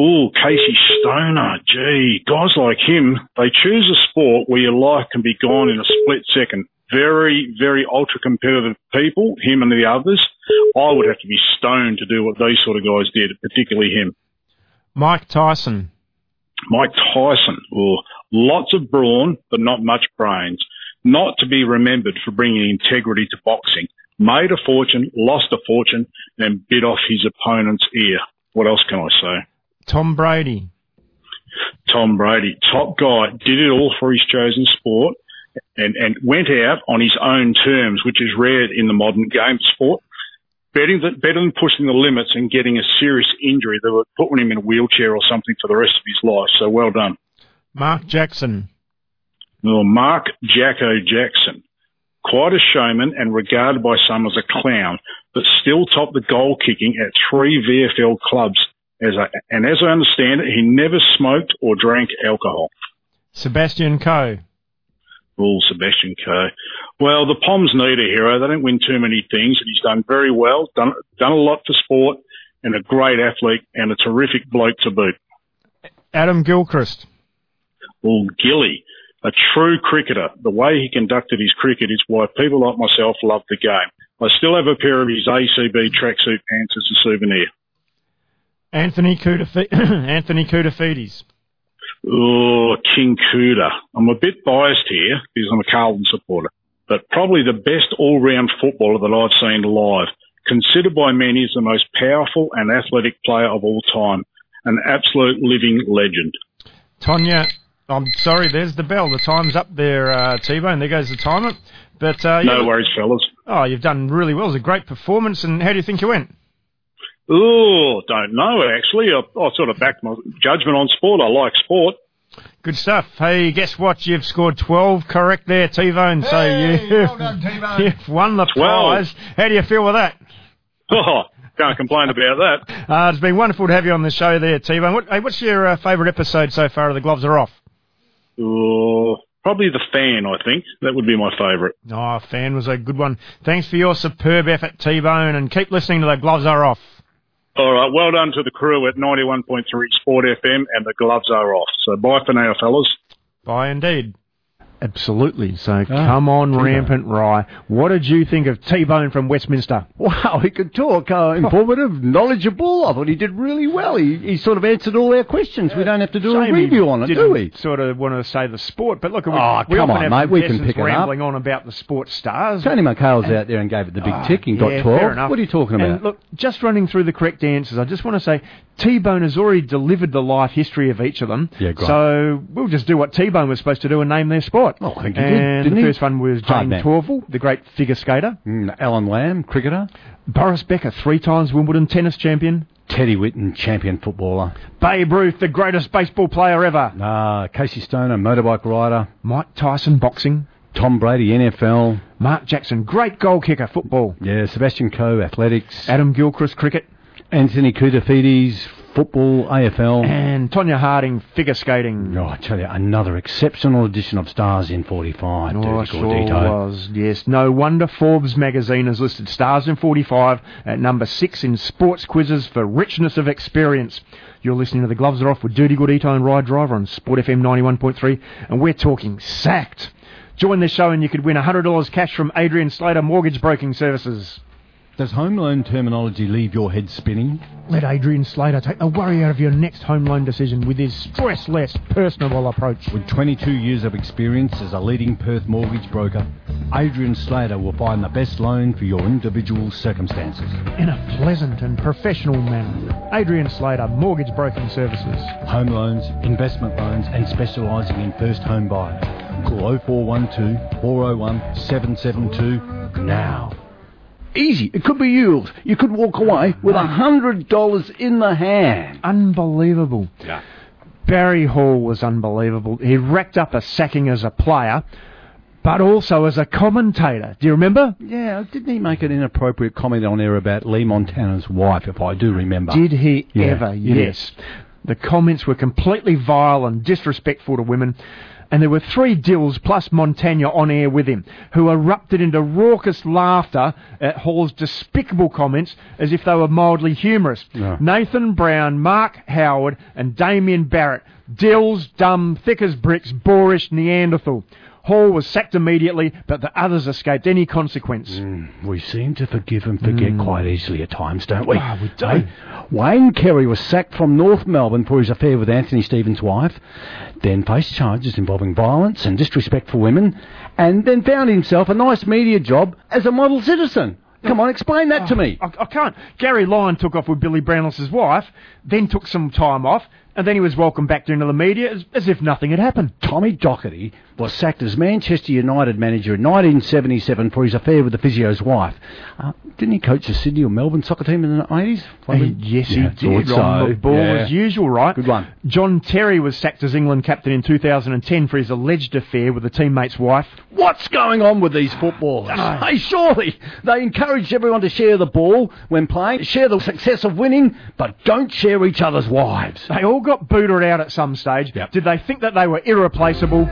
Oh, Casey Stoner, gee, guys like him, they choose a sport where your life can be gone in a split second. Very, very ultra competitive people, him and the others. I would have to be stoned to do what these sort of guys did, particularly him. Mike Tyson. Mike Tyson, oh, lots of brawn, but not much brains. Not to be remembered for bringing integrity to boxing. Made a fortune, lost a fortune, and bit off his opponent's ear. What else can I say? Tom Brady. Tom Brady, top guy, did it all for his chosen sport and, and went out on his own terms, which is rare in the modern game sport. Better than, better than pushing the limits and getting a serious injury that would put him in a wheelchair or something for the rest of his life. So well done. Mark Jackson. Well, Mark Jacko Jackson, quite a showman and regarded by some as a clown, but still topped the goal kicking at three VFL clubs. As I, and as I understand it, he never smoked or drank alcohol. Sebastian Coe. Oh, Sebastian Coe. Well, the Poms need a hero. They don't win too many things, and he's done very well, done, done a lot for sport, and a great athlete, and a terrific bloke to boot. Adam Gilchrist. Well, Gilly, a true cricketer. The way he conducted his cricket is why people like myself love the game. I still have a pair of his ACB tracksuit pants as a souvenir. Anthony Koutoufides. Anthony. Oh, King Kuda. I'm a bit biased here because I'm a Carlton supporter, but probably the best all-round footballer that I've seen live. Considered by many as the most powerful and athletic player of all time. An absolute living legend. Tonya. I'm sorry, there's the bell. The time's up there, uh, T-Bone. There goes the timer. But, uh, yeah, No worries, fellas. Oh, you've done really well. It was a great performance. And how do you think you went? Oh, don't know actually. I, I sort of backed my judgment on sport. I like sport. Good stuff. Hey, guess what? You've scored 12 correct there, T-Bone. so you, well done, T-Bone. you've won the 12. prize. How do you feel with that? Oh, can't complain about that. Uh, it's been wonderful to have you on the show there, T-Bone. What, hey, what's your uh, favourite episode so far of The Gloves Are Off? Oh, probably the fan. I think that would be my favourite. Oh, fan was a good one. Thanks for your superb effort, T-Bone, and keep listening to The Gloves Are Off. All right, well done to the crew at 91.3 Sport FM, and the gloves are off. So bye for now, fellas. Bye indeed. Absolutely. So Ah, come on, T-Bone. Rampant Ry. What did you think of T-Bone from Westminster? Wow, he could talk. Uh, informative, knowledgeable. I thought he did really well. He, he sort of answered all our questions. we don't have to do a review on it, do didn't we? Sort of want to say the sport, but look, we, Oh, we come often on, have mate, we can contestants pick it up. rambling on about the sports stars. Tony McHale's out there and gave it the big Ah, tick and yeah, got 12. fair. What are you talking about? And look, just running through the correct answers, I just want to say T-Bone has already delivered the life history of each of them. Yeah, great. So we'll just do what T-Bone was supposed to do and name their sport. Oh, I think he and didn't the he? first one was Jayne. Torvill, the great figure skater. Mm, Alan Lamb, cricketer. Boris Becker, three times Wimbledon tennis champion. Teddy Whitten, champion footballer. Babe Ruth, the greatest baseball player ever. Uh, Casey Stoner, motorbike rider. Mike Tyson, boxing. Tom Brady, NFL. Mark Jackson, great goal kicker, football. Yeah, Sebastian Coe, athletics. Adam Gilchrist, cricket. Anthony Koutoufides, football, AFL. And Tonya Harding, figure skating. Oh, I tell you, another exceptional edition of Stars in 45. Oh, sure was. Yes, no wonder Forbes magazine has listed Stars in 45 at number six in sports quizzes for richness of experience. You're listening to The Gloves Are Off with Dirti Gordito and Ry Driver on Sport FM 91.3, and we're talking sacked. Join the show and you could win $100 cash from Adrian Slater Mortgage Broking Services. Does home loan terminology leave your head spinning? Let Adrian Slater take the worry out of your next home loan decision with his stress-less, personable approach. With 22 years of experience as a leading Perth mortgage broker, Adrian Slater will find the best loan for your individual circumstances. In a pleasant and professional manner. Adrian Slater, Mortgage Broking Services. Home loans, investment loans, and specialising in first home buyer. Call 0412 401 772 now. Easy. It could be yours. You could walk away with a hundred dollars in the hand. Unbelievable. Yeah. Barry Hall was unbelievable. He racked up a sacking as a player, but also as a commentator. Do you remember? Yeah, didn't he make an inappropriate comment on air about Leigh Montagna's wife, if I do remember? Did he Yeah, ever? yeah. Yes. The comments were completely vile and disrespectful to women. And there were three dills plus Montagna on air with him, who erupted into raucous laughter at Hall's despicable comments as if they were mildly humorous. Yeah. Nathan Brown, Mark Howard, and Damien Barrett. Dills, dumb, thick as bricks, boorish Neanderthal. Hall was sacked immediately, but the others escaped any consequence. Mm, we seem to forgive and forget Mm. quite easily at times, don't we? Ah, we do. Hey, Wayne Carey was sacked from North Melbourne for his affair with Anthony Stevens' wife, then faced charges involving violence and disrespect for women, and then found himself a nice media job as a model citizen. Come on, explain that to me. I, I can't. Gary Lyon took off with Billy Brownless's wife, then took some time off, and then he was welcomed back into the media as, as if nothing had happened. Tommy Docherty was sacked as Manchester United manager in 1977 for his affair with the physio's wife. Uh, didn't he coach the Sydney or Melbourne soccer team in the 80s? Uh, yes, he did. On so. the ball Yeah. as usual, right? Good one. John Terry was sacked as England captain in 2010 for his alleged affair with a teammate's wife. What's going on with these footballers? Hey, surely they encourage everyone to share the ball when playing, share the success of winning, but don't share each other's wives. They all got booted out at some stage. Did they think that they were irreplaceable?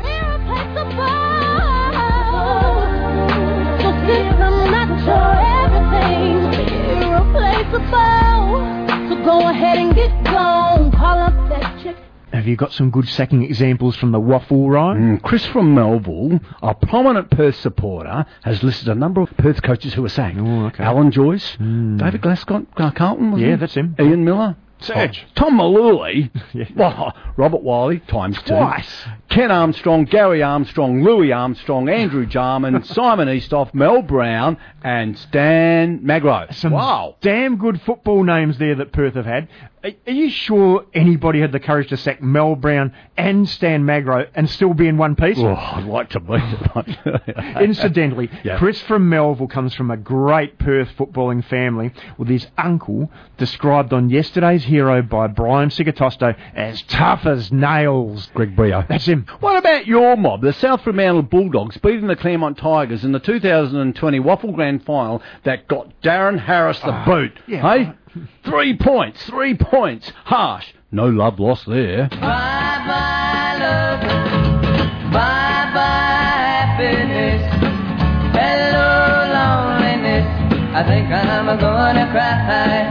So go ahead and get gone. Call up that chick. Have you got some good sacking examples from the WAFL, Ryan? Mm, Chris from Melville, a prominent Perth supporter, has listed a number of Perth coaches who were sacked. Alan Joyce, David Glascott, uh, Carlton, was. Yeah, that's him. Ian Miller. Serge. Oh, Tom Malooly. Well, Robert Wiley, times two. Twice. Ken Armstrong, Gary Armstrong, Louis Armstrong, Andrew Jarman, Simon Eastoff, Mel Brown, and Stan Magro. Some wow. damn good football names there that Perth have had. Are, are you sure anybody had the courage to sack Mel Brown and Stan Magro and still be in one piece? Oh, I'd like to be. Incidentally, Yeah. Chris from Melville comes from a great Perth footballing family with his uncle described on yesterday's hero by Brian Ciccotosto as tough as nails. Greg Brio. That's him. What about your mob, the South Fremantle Bulldogs, beating the Claremont Tigers in the 2020 WAFL Grand Final that got Darren Harris the ah, boot? yeah, Hey? Three points, three points. Harsh. No love lost there. Bye bye love, bye bye happiness, hello loneliness. I think I'm gonna cry.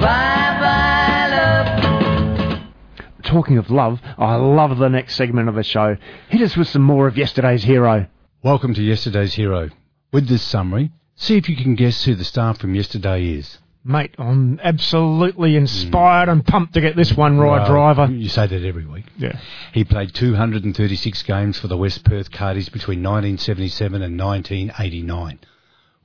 Bye bye love. Talking of love, I love the next segment of the show. Hit us with some more of yesterday's hero. Welcome to yesterday's hero. With this summary, see if you can guess who the star from yesterday is. Mate, I'm absolutely inspired and pumped to get this one right, Well, driver. You say that every week. Yeah. He played 236 games for the West Perth Cardies between 1977 and 1989,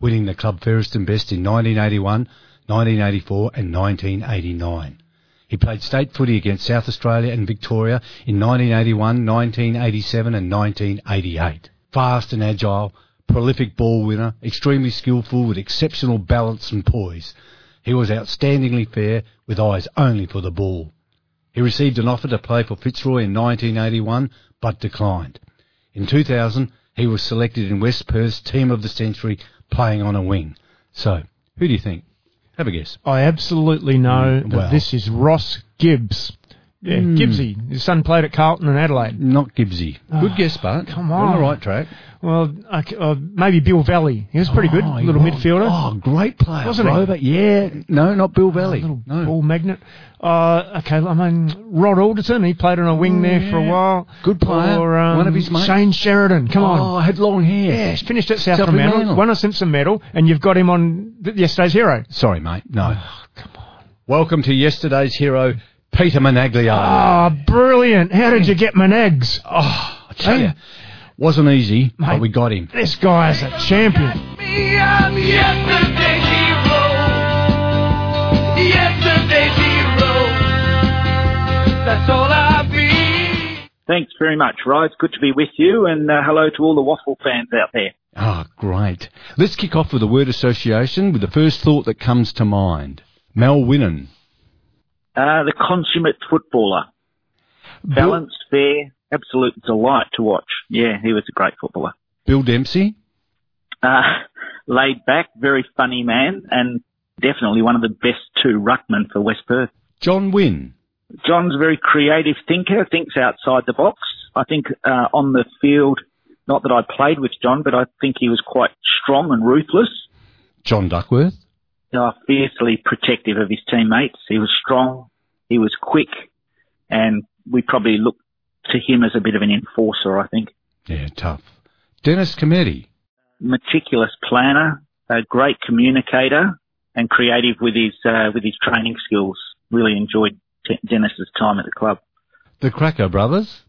winning the club fairest and best in 1981, 1984 and 1989. He played state footy against South Australia and Victoria in 1981, 1987 and 1988. Fast and agile, prolific ball winner, extremely skillful with exceptional balance and poise. He was outstandingly fair with eyes only for the ball. He received an offer to play for Fitzroy in 1981, but declined. In 2000, he was selected in West Perth's Team of the Century, playing on a wing. So, who do you think? Have a guess. I absolutely know Mm, that this is Ross Gibbs. Yeah, Hmm. Gibbsy. His son played at Carlton and Adelaide. Not Gibbsy. Good Oh, guess, Bart. Come You're on. on the right track. Well, okay, uh, maybe Bill Valley. He was pretty good, Oh, he little was. midfielder. Oh, great player. Wasn't he? Yeah. No, not Bill Valley. little no. ball magnet. Uh, okay, I mean Rod Alderton. He played on a wing there for a while. Good player. Or, um, One of his mates. Shane Sheridan. Come on. Oh, had long hair. Yeah, he's finished at South South Fremantle, Fremantle. won a Simpson medal, and you've got him on th- yesterday's hero. Sorry, mate. No. Oh, come on. Welcome to yesterday's hero, Peter Menaglio. Ah, brilliant! How did you get Monags? Oh, I tell Hey. you, wasn't easy, but we got him. This guy's a champion. I'm yesterday's hero. Yesterday's hero. That's all I be. Thanks very much, Ry. It's good to be with you, and uh, hello to all the WAFL fans out there. Ah, great. Let's kick off with a word association with the first thought that comes to mind. Mal Winnan. Uh, the consummate footballer. Balanced, fair, absolute delight to watch. Yeah, he was a great footballer. Bill Dempsey. Uh, laid back, very funny man, and definitely one of the best two ruckmen for West Perth. John Wynn. John's a very creative thinker, thinks outside the box. I think uh, on the field, not that I played with John, but I think he was quite strong and ruthless. John Duckworth. uh, fiercely protective of his teammates. He was strong, he was quick, and we probably looked to him as a bit of an enforcer, I think. Yeah, tough. Dennis Cometti. Meticulous planner, a great communicator, and creative with his uh, with his training skills. Really enjoyed T- Dennis's time at the club. The Krakouer Brothers.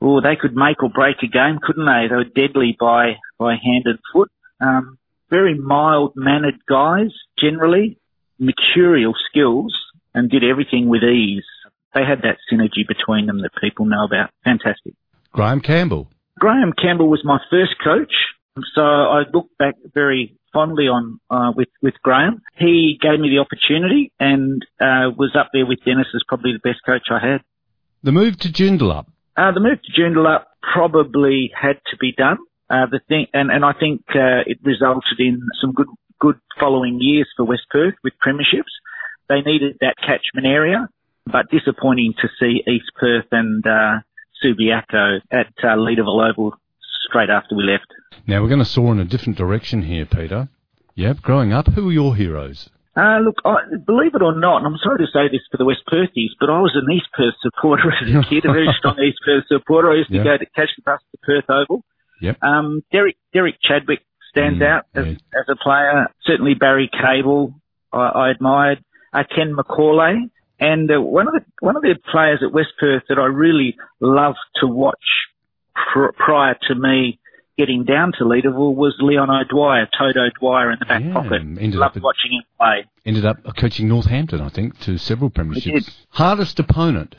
Oh, they could make or break a game, couldn't they? They were deadly by by hand and foot. Um, very mild mannered guys, generally, mercurial skills, and did everything with ease. They had that synergy between them that people know about. Fantastic. Graham Campbell. Graham Campbell was my first coach, so I look back very fondly on uh, with with Graham. He gave me the opportunity and uh, was up there with Dennis as probably the best coach I had. The move to Joondalup. Uh, the move to Joondalup probably had to be done. Uh, the thing, and, and I think uh, it resulted in some good good following years for West Perth with premierships. They needed that catchment area, but disappointing to see East Perth and uh, Subiaco at uh, Leederville Oval straight after we left. Now we're going to soar in a different direction here, Peter. Yep, growing up, who were your heroes? Uh, look, I, believe it or not, and I'm sorry to say this for the West Perthies, but I was an East Perth supporter as a kid, a very strong East Perth supporter. I used to go to catch the bus to Perth Oval. Yep. Um, Derek Derek Chadwick stands Mm, out as, as a player. Certainly Barry Cable, I, I admired. Uh, Ken McAullay, and uh, one of the one of the players at West Perth that I really loved to watch pr- prior to me getting down to Leederville was Leon O'Dwyer, Toad O'Dwyer in the back pocket. ended Loved up watching him play. Ended up coaching Northampton, I think, to several premierships. Hardest opponent.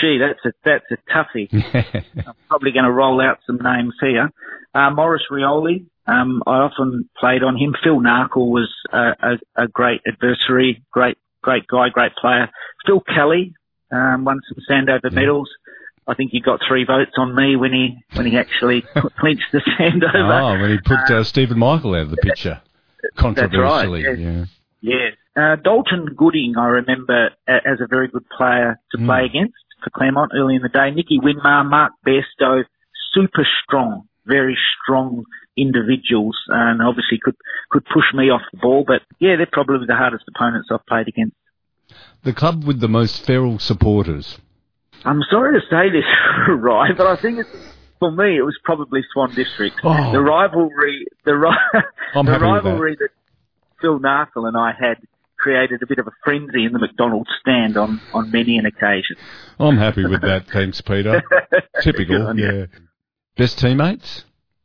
Gee, that's a that's a toughie. I'm probably going to roll out some names here. Uh, Morris Rioli, um, I often played on him. Phil Narkle was a, a, a great adversary, great great guy, great player. Phil Kelly um, won some Sandover medals. I think he got three votes on me when he when he actually clinched the Sandover. Oh, when he put uh, Stephen Michael out of the picture. Controversially, yes. yeah. Yes. Uh, Dalton Gooding, I remember as a very good player to Hmm. play against for Claremont early in the day. Nicky Winmar, Mark Bairstow, super strong, very strong individuals, and obviously could could push me off the ball. But yeah, they're probably the hardest opponents I've played against. The club with the most feral supporters. I'm sorry to say this, Ryan, but I think it's, for me it was probably Swan District. Oh. The rivalry, the, ri- the rivalry that. Phil Narkle and I had created a bit of a frenzy in the McDonald's stand on, on many an occasion. I'm happy with that, thanks, Peter. Typical, you. yeah. Best teammates?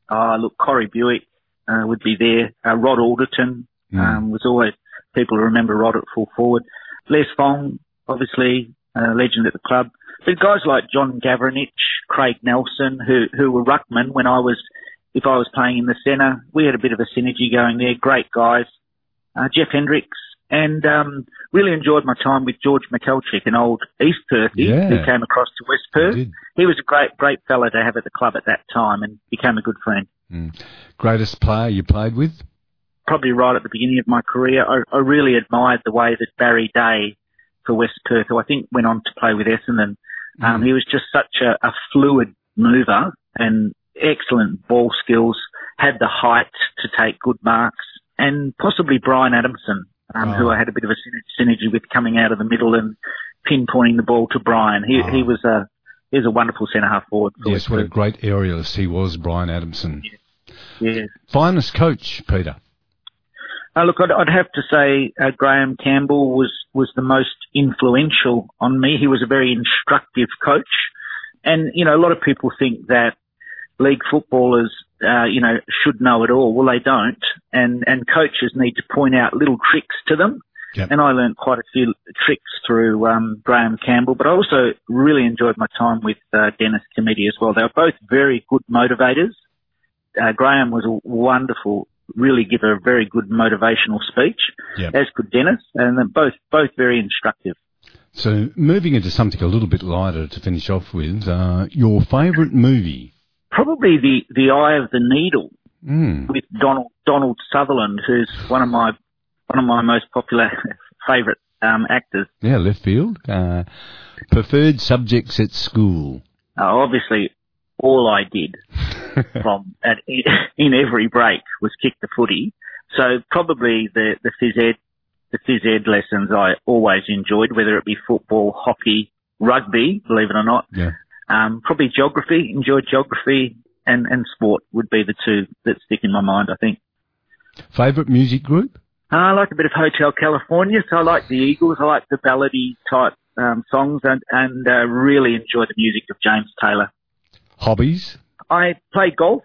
Ah, look, Corey Buick uh, would be there. Uh, Rod Alderton Hmm. um, was always people remember Rod at full forward. Les Fong, obviously a legend at the club. But guys like John Gavranich, Craig Nelson, who who were ruckmen when I was if I was playing in the centre, we had a bit of a synergy going there. Great guys. Uh, Jeff Hendricks. And um, really enjoyed my time with George Michalczyk, an old East Perthy Yeah. who came across to West Perth. He was a great, great fellow to have at the club at that time and became a good friend. Mm. Greatest player you played with? probably right at the beginning of my career, I, I really admired the way that Barry Day for West Perth, who I think went on to play with Essendon. Um, he was just such a, a fluid mover and excellent ball skills, had the height to take good marks, and possibly Brian Adamson, um, who Oh. I had a bit of a synergy with coming out of the middle and pinpointing the ball to Brian. He, he was a he was a wonderful centre half forward. for Yes, what a great aerialist he was, Brian Adamson. Yes. Finest coach, Peter. Uh, look, I'd, I'd have to say uh, Graham Campbell was was the most influential on me. He was a very instructive coach, and you know a lot of people think that league footballers, uh, you know, should know it all. Well, they don't, and and coaches need to point out little tricks to them. Yep. And I learned quite a few tricks through um, Graham Campbell, but I also really enjoyed my time with uh, Dennis Cometti as well. They were both very good motivators. Uh, Graham was a wonderful, really give a very good motivational speech, Yep. as could Dennis, and they're both both very instructive. So, moving into something a little bit lighter to finish off with, uh, your favourite movie? Probably the the Eye of the Needle Mm. with Donald Donald Sutherland, who's one of my one of my most popular favourite um, actors. Yeah, left field. Uh, preferred subjects at school. Uh, obviously, all I did from at, in every break was kick the footy. So probably the the phys ed the phys ed lessons I always enjoyed, whether it be football, hockey, rugby, believe it or not. Yeah. Um, probably geography, enjoyed geography, and and sport would be the two that stick in my mind. I think. Favourite music group? Uh, I like a bit of Hotel California, so I like the Eagles. I like the ballady type um, songs, and and uh, really enjoy the music of James Taylor. Hobbies? I play golf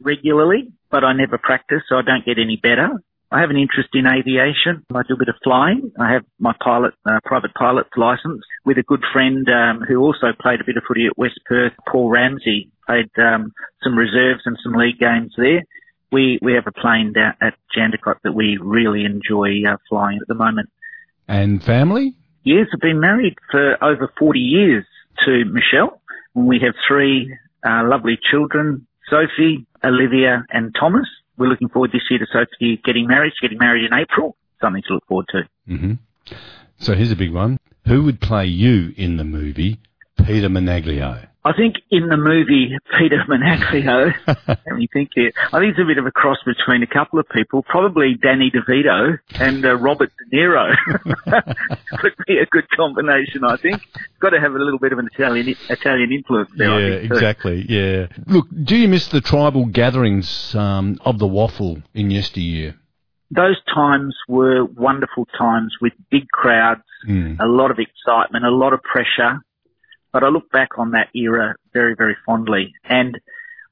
regularly, but I never practice, so I don't get any better. I have an interest in aviation. I do a bit of flying. I have my pilot, uh, private pilot's license with a good friend um, who also played a bit of footy at West Perth. Paul Ramsey played um, some reserves and some league games there. We we have a plane down at Jandakot that we really enjoy uh, flying at the moment. And family? Yes, I've been married for over 40 years to Michelle. We have three uh, lovely children, Sophie, Olivia and Thomas. We're looking forward this year to Sophie getting married. She's getting married in April. Something to look forward to. hmm So here's a big one. Who would play you in the movie Peter Menaglio? I think in the movie Peter Menaglio, let me think here. I think it's a bit of a cross between a couple of people, probably Danny DeVito and uh, Robert De Niro. Would be a good combination, I think. Got to have a little bit of an Italian Italian influence there. I yeah, think, exactly. Yeah. Look, do you miss the tribal gatherings um, of the WAFL in yesteryear? those times were wonderful times with big crowds, Mm. a lot of excitement, a lot of pressure. But I look back on that era very, very fondly. And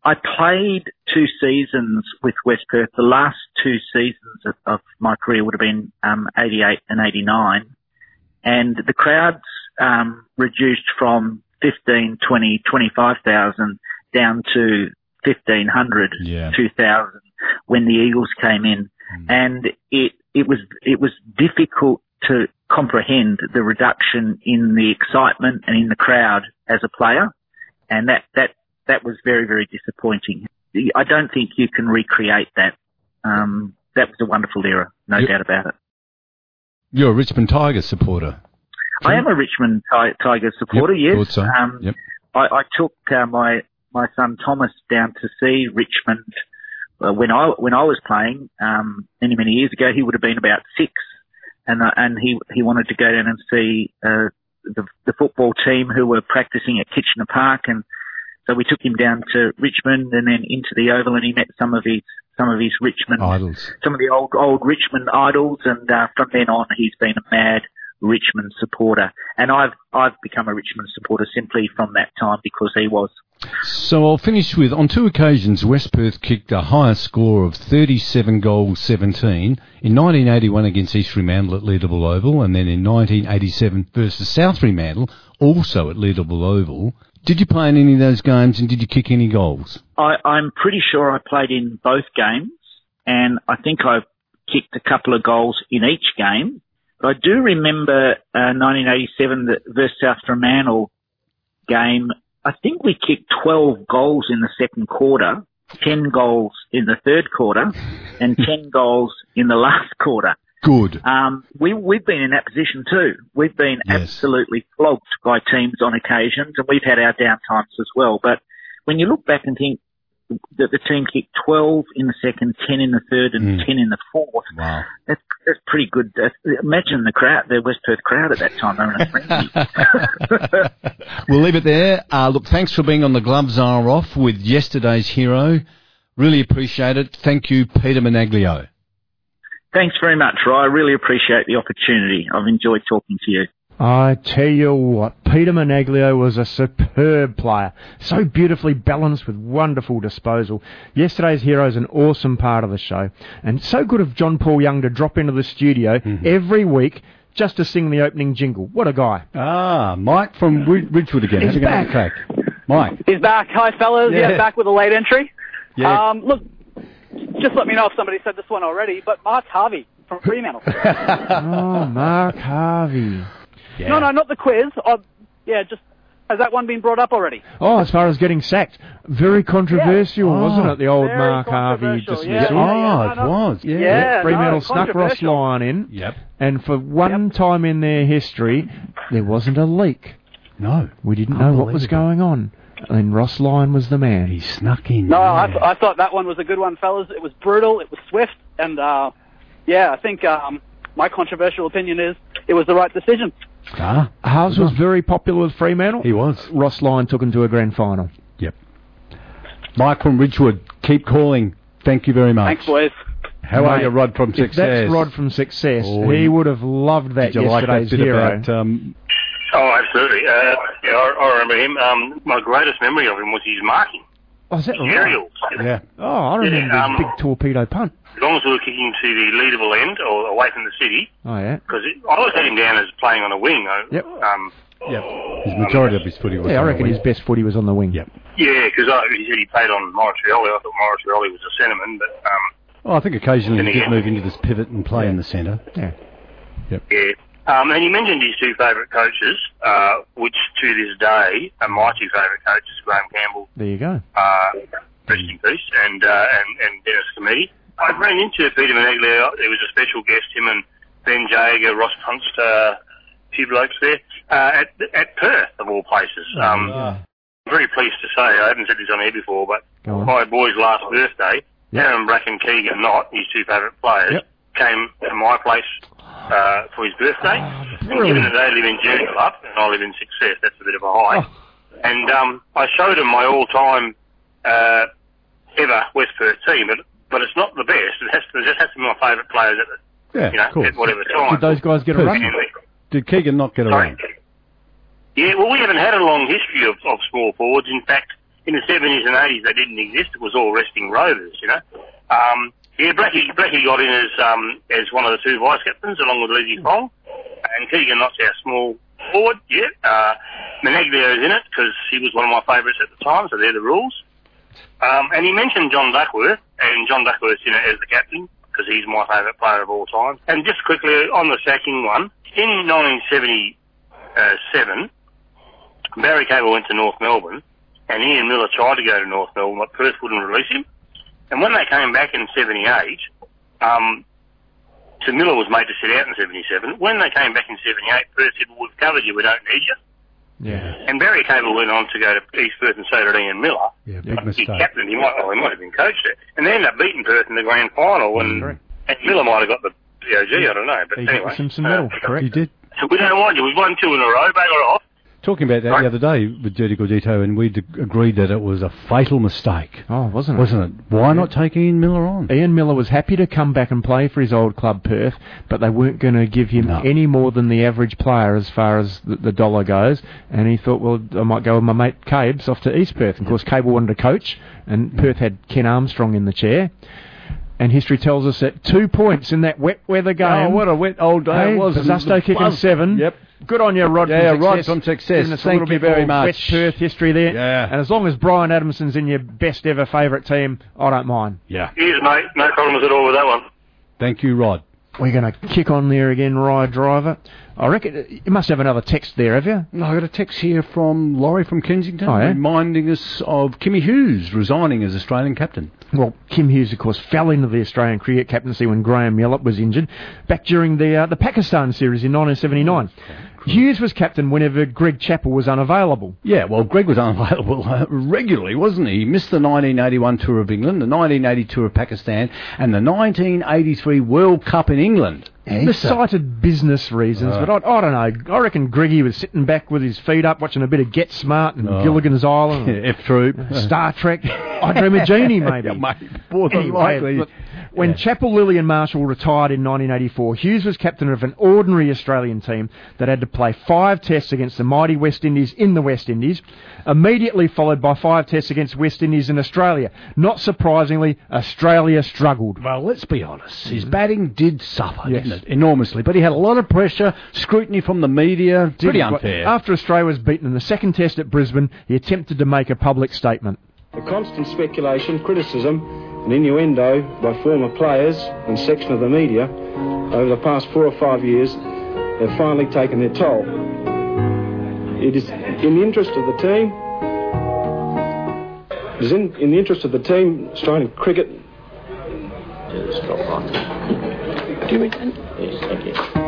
I played two seasons with West Perth. The last two seasons of, of my career would have been um, 88 and 89. And the crowds um, reduced from 15, 20, 25,000 down to 1,500, Yeah. 2,000 when the Eagles came in. And it, it was, it was difficult to comprehend the reduction in the excitement and in the crowd as a player. And that, that, that was very, very disappointing. I don't think you can recreate that. Um, that was a wonderful era, no Yep. doubt about it. You're a Richmond Tigers supporter. I am a Richmond Ti- Tigers supporter. Yep, yes. so. Um, Yep. I, I took uh, my my son Thomas down to see Richmond uh, when I when I was playing um, many many years ago. He would have been about six, and uh, and he he wanted to go down and see uh, the the football team who were practicing at Kitchener Park, and so we took him down to Richmond and then into the Oval, and he met some of his some of his Richmond Idols. some of the old old Richmond idols, and uh, from then on, he's been a mad Richmond supporter. And I've I've become a Richmond supporter simply from that time because he was. So I'll finish with on two occasions West Perth kicked a higher score of 37 goals 17 in 1981 against East Fremantle at Leederville Oval and then in 1987 versus South Fremantle also at Leederville Oval. Did you play in any of those games and did you kick any goals? I, I'm pretty sure I played in both games, and I think I kicked a couple of goals in each game. But I do remember uh, 1987 the versus South Fremantle game. I think we kicked 12 goals in the second quarter, 10 goals in the third quarter, and 10 goals in the last quarter. Good. Um, we, we've been in that position too. We've been absolutely flogged by teams on occasions, and we've had our downtimes as well. But when you look back and think that the team kicked 12 in the second, 10 in the third, and 10 in the fourth, wow. that's, that's pretty good. That's, imagine the crowd, the West Perth crowd at that time. They were in a frenzy. We'll leave it there. Uh, look, thanks for being on the Gloves Are Off with yesterday's hero. Really appreciate it. Thank you, Peter Menaglio. Thanks very much, Roy. I really appreciate the opportunity. I've enjoyed talking to you. I tell you what, Peter Menaglio was a superb player. So beautifully balanced with wonderful disposal. Yesterday's hero is an awesome part of the show. And so good of John Paul Young to drop into the studio every week just to sing the opening jingle. What a guy. Ah, Mike from Ridgewood again. He's How's it going, back. crack? Mike. He's back. Hi, fellas. Yeah, Yeah. back with a late entry. Yeah. Um, look, just let me know if somebody said this one already, but Mark Harvey from Fremantle. oh, Mark Harvey. No, no, not the quiz. Uh, yeah, just has that one been brought up already? Oh, as far as getting sacked. Very controversial, Yeah. wasn't it? The old Very Mark Harvey dismissal. yeah, yeah, yeah, Oh, it was. Yeah. Yeah, Fremantle no, snuck Ross. Lyon in. Yep. And for one time in their history, there wasn't a leak. No. We didn't know what was going on. And Ross Lyon was the man. He snuck in. No, I, th- I thought that one was a good one, fellas. It was brutal. It was swift, and uh, yeah, I think um, my controversial opinion is it was the right decision. Ah. Harves was very popular with Fremantle. He was. Ross Lyon took him to a grand final. Yep. Mike from Ridgewood, keep calling. Thank you very much. Thanks, boys. How are you, Rod from if Success? that's Rod from Success, Oh, he would have loved that Did you like that bit hero. about um, Oh, absolutely. Uh, yeah, I, I remember him. Um, my greatest memory of him was his marking. oh, is that right? Aerials. Yeah. Oh, I remember Yeah, um, his big torpedo punt. As long as we were kicking to the Leederville end or away from the city, Oh, yeah. because I always had him down as playing on a wing. Yep. Um, Yep. His majority of his footy was Yeah, I on the reckon wing. his best footy was on the wing. Yep. yeah, because he said he played on Maurice Rioli. I thought Maurice Rioli was a centreman, but um, Oh, I think occasionally he did move into this pivot and play in the centre. Yeah. Yep. yeah. Um, and you mentioned his two favourite coaches, uh, which to this day are my two favourite coaches, Graham Campbell There you go. uh, rest in peace, and, uh, and, and Dennis Cometti. I ran into Peter Menaglio. There was a special guest, him and Ben Jager, Ross Punst, uh, a few blokes there, uh, at, at Perth, of all places. Um, I'm very pleased to say, I haven't said this on air before, but my boy's last birthday, Aaron Bracken Keegan Knott, his two favourite players, came to my place uh, for his birthday. and given that they live in Joondalup and I live in Success, that's a bit of a hike. And um, I showed him my all-time uh, ever West Perth team, but but it's not the best. It has to, it just has to be my favourite players at the, Yeah, you know, course. at whatever time. Did those guys get a run? Did Keegan not get a Sorry? run? Yeah, well, we haven't had a long history of, of small forwards. In fact, in the 70s and 80s, they didn't exist. It was all resting rovers, you know. Um, yeah, Blackie, Blackie got in as um, as one of the two vice captains, along with Lizzie Fong, and Keegan Knott's our small forward. Yeah, uh, Menaglio's in it because he was one of my favourites at the time, so they're the rules. Um, and he mentioned John Duckworth, and John Duckworth's in it as the captain because he's my favourite player of all time. And just quickly on the sacking one, in 1977, Barry Cable went to North Melbourne, and Ian Miller tried to go to North Melbourne, but Perth wouldn't release him. And when they came back in 78, um, so Miller was made to sit out in 77. When they came back in 78, Perth said, well, we've covered you, we don't need you. Yeah. And Barry Cable went on to go to East Perth and so did Ian Miller. Yeah, big He mistake. captained, he might, well, he might have been coached there. And they ended up beating Perth in the grand final, and, and Miller might have got the POG, I don't know. But He got anyway. the Simpson medal, uh, correct? He did. We don't want you. We've won two in a row, bugger off. Talking about that the other day with Dirti Gordito, and we d- agreed that it was a fatal mistake. Oh, wasn't it? Wasn't it? Why not take Ian Miller on? Ian Miller was happy to come back and play for his old club Perth, but they weren't going to give him any more than the average player as far as the, the dollar goes. And he thought, well, I might go with my mate Cabes off to East Perth. Of course, Cable wanted to coach, and Perth had Ken Armstrong in the chair. And history tells us that two points in that wet weather oh, game. Oh, what a wet old day Hey, it was. Zasto kicking Buzz- seven. Yep. Good on you, Rod. Yeah, Rod success. from Success. Giving us a Thank little you bit very much. West Perth history there. Yeah. And as long as Brian Adamson's in your best ever favourite team, I don't mind. Yeah. Cheers, mate. No problems at all with that one. Thank you, Rod. We're going to kick on there again, Ry Driver. I reckon you must have another text there, have you? I got a text here from Laurie from Kensington Oh, yeah? reminding us of Kimmy Hughes resigning as Australian captain. Well, Kim Hughes, of course, fell into the Australian cricket captaincy when Graham Millett was injured back during the uh, the Pakistan series in 1979. Hughes was captain whenever Greg Chappell was unavailable. Yeah, well, Greg was unavailable uh, regularly, wasn't he? He missed the 1981 tour of England, the 1980 tour of Pakistan, and the 1983 World Cup in England. He cited business reasons, Uh. but I, I don't know. I reckon Greggy was sitting back with his feet up, watching a bit of Get Smart and Oh. Gilligan's Island, and F Troop, Star Trek. I Dream of Jeannie, maybe. Yeah, mate, more than Anyway, likely. Look, when Chappell, Lillee and Marshall retired in 1984, Hughes was captain of an ordinary Australian team that had to play five tests against the mighty West Indies in the West Indies, immediately followed by five tests against West Indies in Australia. Not surprisingly, Australia struggled. Well, let's be honest. His mm-hmm. batting did suffer, Yes. didn't it? Enormously. But he had a lot of pressure, scrutiny from the media. Pretty Did- unfair. After Australia was beaten in the second test at Brisbane, he attempted to make a public statement. The constant speculation, criticism, and innuendo by former players and section of the media over the past four or five years have finally taken their toll. It is in the interest of the team. It is in, in the interest of the team, Australian cricket. Stop right. Do you Yes, thank you.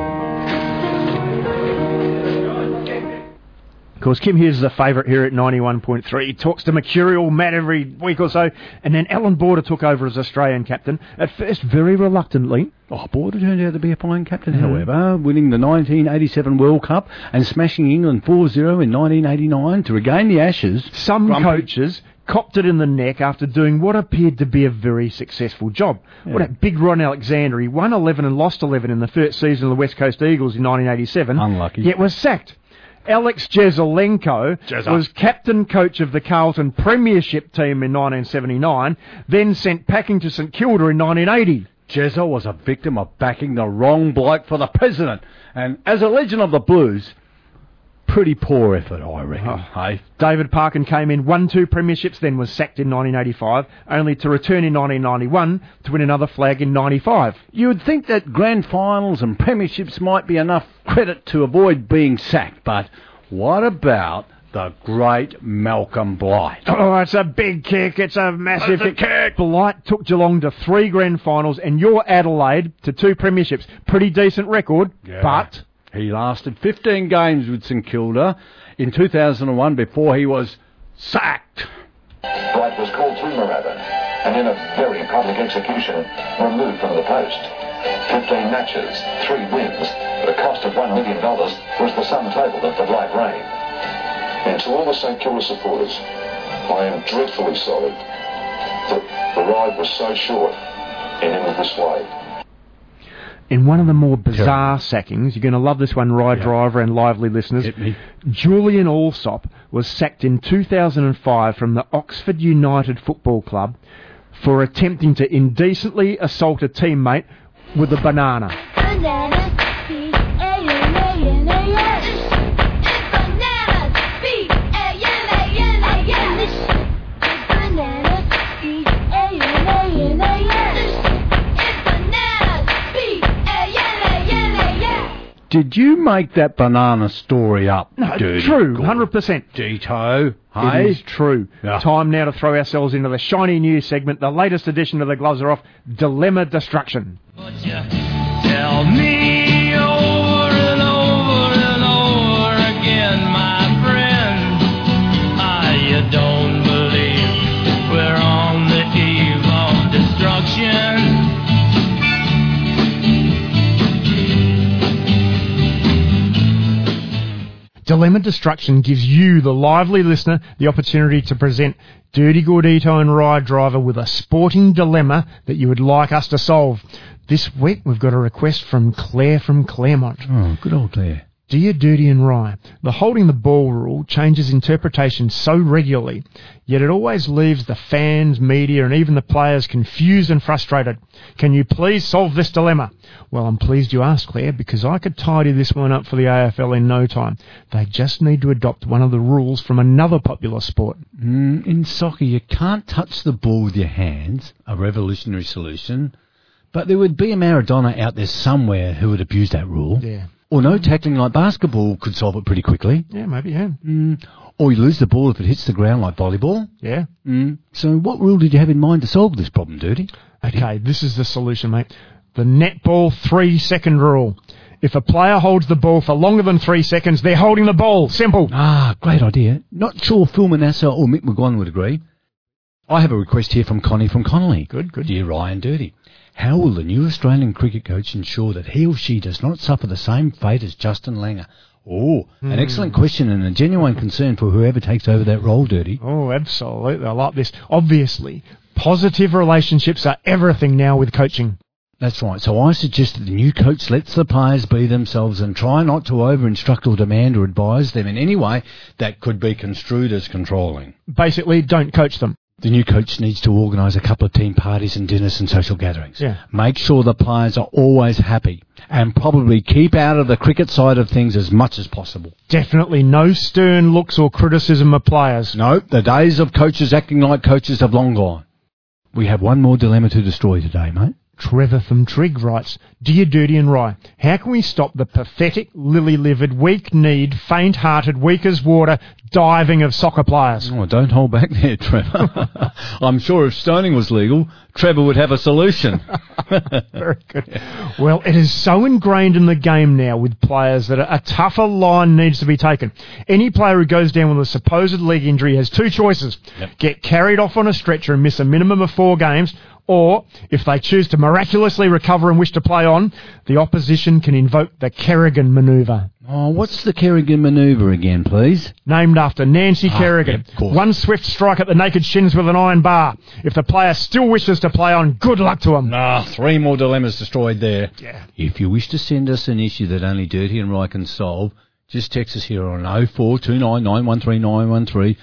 Of course, Kim Hughes is a favourite here at 91.3. He talks to Mercurial Matt every week or so, and then Allan Border took over as Australian captain, at first very reluctantly. Oh, Border turned out to be a fine captain, Mhm. however, winning the 1987 World Cup and smashing England 4-0 in 1989 to regain the Ashes. Some Grumpy. coaches copped it in the neck after doing what appeared to be a very successful job. What about Big Ron Alexander? He won 11 and lost 11 in the first season of the West Coast Eagles in 1987. Unlucky. Yet was sacked. Alex Jesaulenko Jezza. was captain coach of the Carlton Premiership team in 1979, then sent packing to St Kilda in 1980. Jezza was a victim of backing the wrong bloke for the president. And as a legend of the Blues, pretty poor effort, I reckon. Oh. Hey, David Parkin came in, won two premierships, then was sacked in 1985, only to return in 1991 to win another flag in 95. You would think that grand finals and premierships might be enough credit to avoid being sacked, but what about the great Malcolm Blight? Oh, it's a big kick. It's a massive kick. Blight took Geelong to three grand finals and your Adelaide to two premierships. Pretty decent record, but He lasted 15 games with St Kilda in 2001 before he was sacked. Blight was called to Moorabbin and in a very public execution removed from the post. 15 matches, three wins, at a cost of $1 million was the sum total of the Blight reign. And to all the St Kilda supporters, I am dreadfully sorry that the ride was so short and in this way. In one of the more bizarre sackings, you're going to love this one, Ry Driver and lively listeners. Julian Alsop was sacked in 2005 from the Oxford United Football Club for attempting to indecently assault a teammate with a banana. Did you make that banana story up? No, dirty true, 100%. Dito, It hey? is true. Time now to throw ourselves into the shiny news segment, the latest edition of the Gloves Are Off Dilemma Destruction. Tell me Dilemma Destruction gives you, the lively listener, the opportunity to present Dirti Gordito and Ry Driver with a sporting dilemma that you would like us to solve. This week we've got a request from Claire from Claremont. Oh, good old Claire. Dear Dirti and Ry, the holding the ball rule changes interpretation so regularly, yet it always leaves the fans, media, and even the players confused and frustrated. Can you please solve this dilemma? Well, I'm pleased you asked, Claire, because I could tidy this one up for the AFL in no time. They just need to adopt one of the rules from another popular sport. Mm, in soccer, you can't touch the ball with your hands, a revolutionary solution, But there would be a Maradona out there somewhere who would abuse that rule. Yeah. Or no tackling like basketball could solve it pretty quickly. Yeah, maybe, yeah. Mm. Or you lose the ball if it hits the ground like volleyball. Yeah. Mm. So what rule did you have in mind to solve this problem, Dirti? Okay, this is the solution, mate. The netball three second rule. If a player holds the ball for longer than three seconds, they're holding the ball. Simple. Ah, great idea. Not sure Phil Manassa or Mick McGuane would agree. I have a request here from Connie from Connolly. Good, good. Dear Ryan Dirti, how will the new Australian cricket coach ensure that he or she does not suffer the same fate as Justin Langer? Oh, an Hmm. excellent question and a genuine concern for whoever takes over that role, Dirti. Oh, absolutely. I like this. Obviously, positive relationships are everything now with coaching. That's right. So I suggest that the new coach lets the players be themselves and try not to over-instruct or demand or advise them in any way that could be construed as controlling. Basically, don't coach them. The new coach needs to organise a couple of team parties and dinners and social gatherings. Yeah. Make sure the players are always happy and probably keep out of the cricket side of things as much as possible. Definitely no stern looks or criticism of players. No, the days of coaches acting like coaches have long gone. We have one more dilemma to destroy today, mate. Trevor from Trig writes, Dear Dirti and Ry, how can we stop the pathetic, lily-livered, weak-kneed, faint-hearted, weak as water diving of soccer players? Oh, don't hold back there, Trevor. I'm sure if stoning was legal, Trevor would have a solution. Very good. Well, it is so ingrained in the game now with players that a tougher line needs to be taken. Any player who goes down with a supposed leg injury has two choices. Get carried off on a stretcher and miss a minimum of four games, or, if they choose to miraculously recover and wish to play on, the opposition can invoke the Kerrigan manoeuvre. Oh, what's the Kerrigan manoeuvre again, please? Named after Nancy Ah, Kerrigan. yeah. One swift strike at the naked shins with an iron bar. If the player still wishes to play on, good luck to him. Ah, three more dilemmas destroyed there. Yeah. If you wish to send us an issue that only Dirti and Ry can solve, just text us here on 0429913913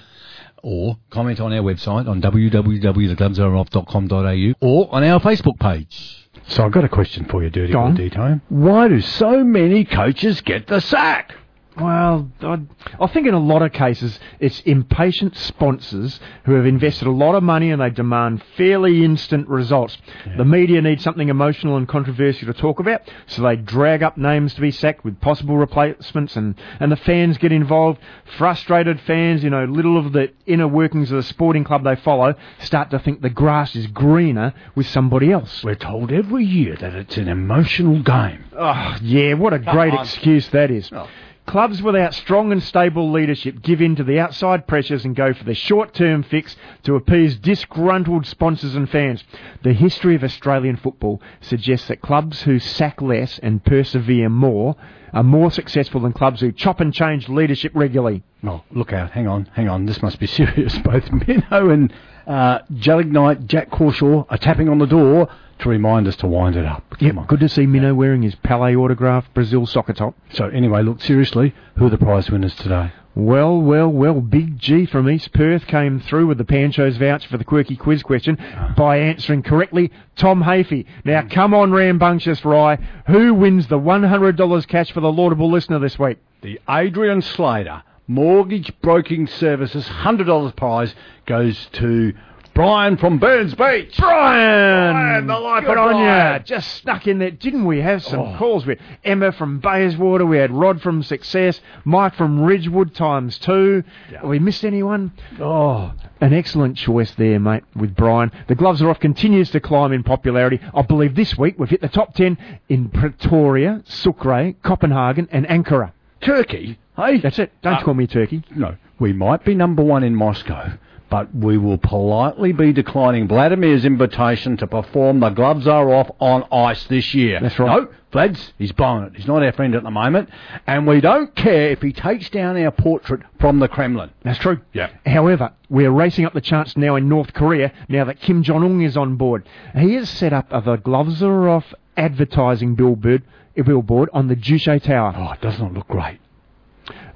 or comment on our website on www.theglovesareoff.com.au or on our Facebook page. So I've got a question for you, Dirti Go. Detail. Why do so many coaches get the sack? Well, I, I think in a lot of cases it's impatient sponsors who have invested a lot of money and they demand fairly instant results. The media need something emotional and controversial to talk about, so they drag up names to be sacked with possible replacements, and, and the fans get involved. Frustrated fans, you know, little of the inner workings of the sporting club they follow, start to think the grass is greener with somebody else. We're told every year that it's an emotional game. Oh, yeah, what a great excuse that is. Oh. Clubs without strong and stable leadership give in to the outside pressures and go for the short-term fix to appease disgruntled sponsors and fans. The history of Australian football suggests that clubs who sack less and persevere more are more successful than clubs who chop and change leadership regularly. Oh, look out. Hang on, hang on. This must be serious. Both Minnow and uh, Knight, Jack Corshaw are tapping on the door to remind us to wind it up. Yep, good to see Minnow wearing his Pelé autograph Brazil soccer top. So anyway, look, seriously, who are the prize winners today? Well, well, well, Big G from East Perth came through with the Pancho's voucher for the quirky quiz question ah. by answering correctly Tom Hafey. Now, mm. come on, rambunctious Ry. Who wins the $100 cash for the laudable listener this week? The Adrian Slater Mortgage Broking Services $100 prize goes to Brian from Burns Beach. Brian! Brian, the life Good on Brian. ya. Just stuck in there. Didn't we have some Oh. calls? We had Emma from Bayswater. We had Rod from Success. Mike from Ridgewood times two. Have we missed anyone? Oh, an excellent choice there, mate, with Brian. The Gloves Are Off continues to climb in popularity. I believe this week we've hit the top 10 in Pretoria, Sucre, Copenhagen and Ankara. Turkey? Hey? That's it. Don't Uh, call me Turkey. No, we might be number one in Moscow, but we will politely be declining Vladimir's invitation to perform The Gloves Are Off on ice this year. That's right. No, Vlad's, he's blowing it. He's not our friend at the moment, and we don't care if he takes down our portrait from the Kremlin. That's true. Yeah. However, we're racing up the charts now in North Korea now that Kim Jong Un is on board. He has set up a the gloves are off advertising billboard, billboard on the Juche Tower. Oh, it does not look great.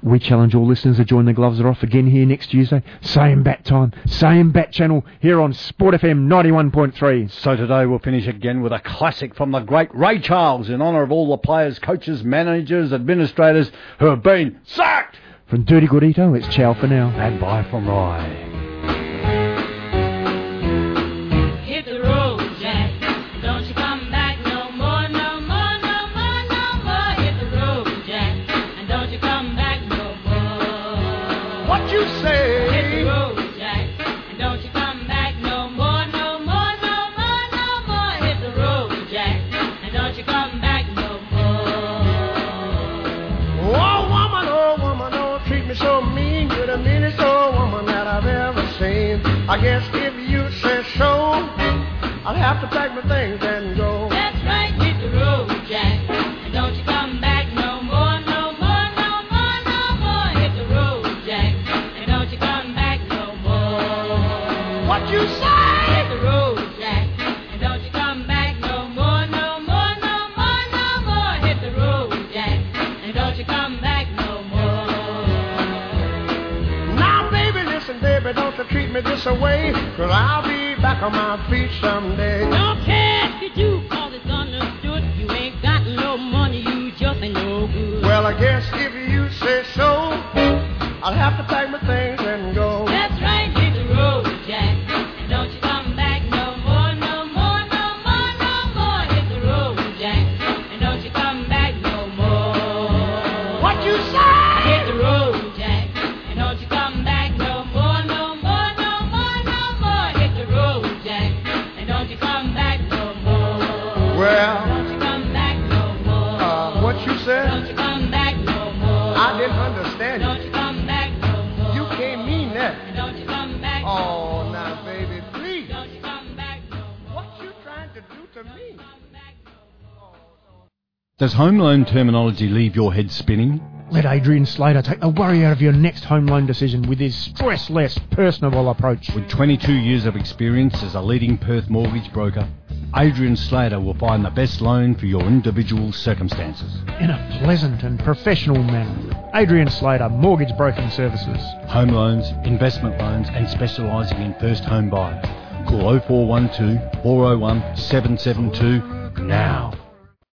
We challenge all listeners to join the gloves are off again here next Tuesday. Same bat time, same bat channel here on Sport FM 91.3. So today we'll finish again with a classic from the great Ray Charles in honour of all the players, coaches, managers, administrators who have been sacked. From Dirti Gordito, it's ciao for now. And bye from Ry. home loan terminology leave your head spinning? Let Adrian Slater take the worry out of your next home loan decision with his stress-less, personable approach. With 22 years of experience as a leading Perth mortgage broker, Adrian Slater will find the best loan for your individual circumstances. In a pleasant and professional manner. Adrian Slater, Mortgage Broking Services. Home loans, investment loans and specialising in first home buyers. Call 0412 401 772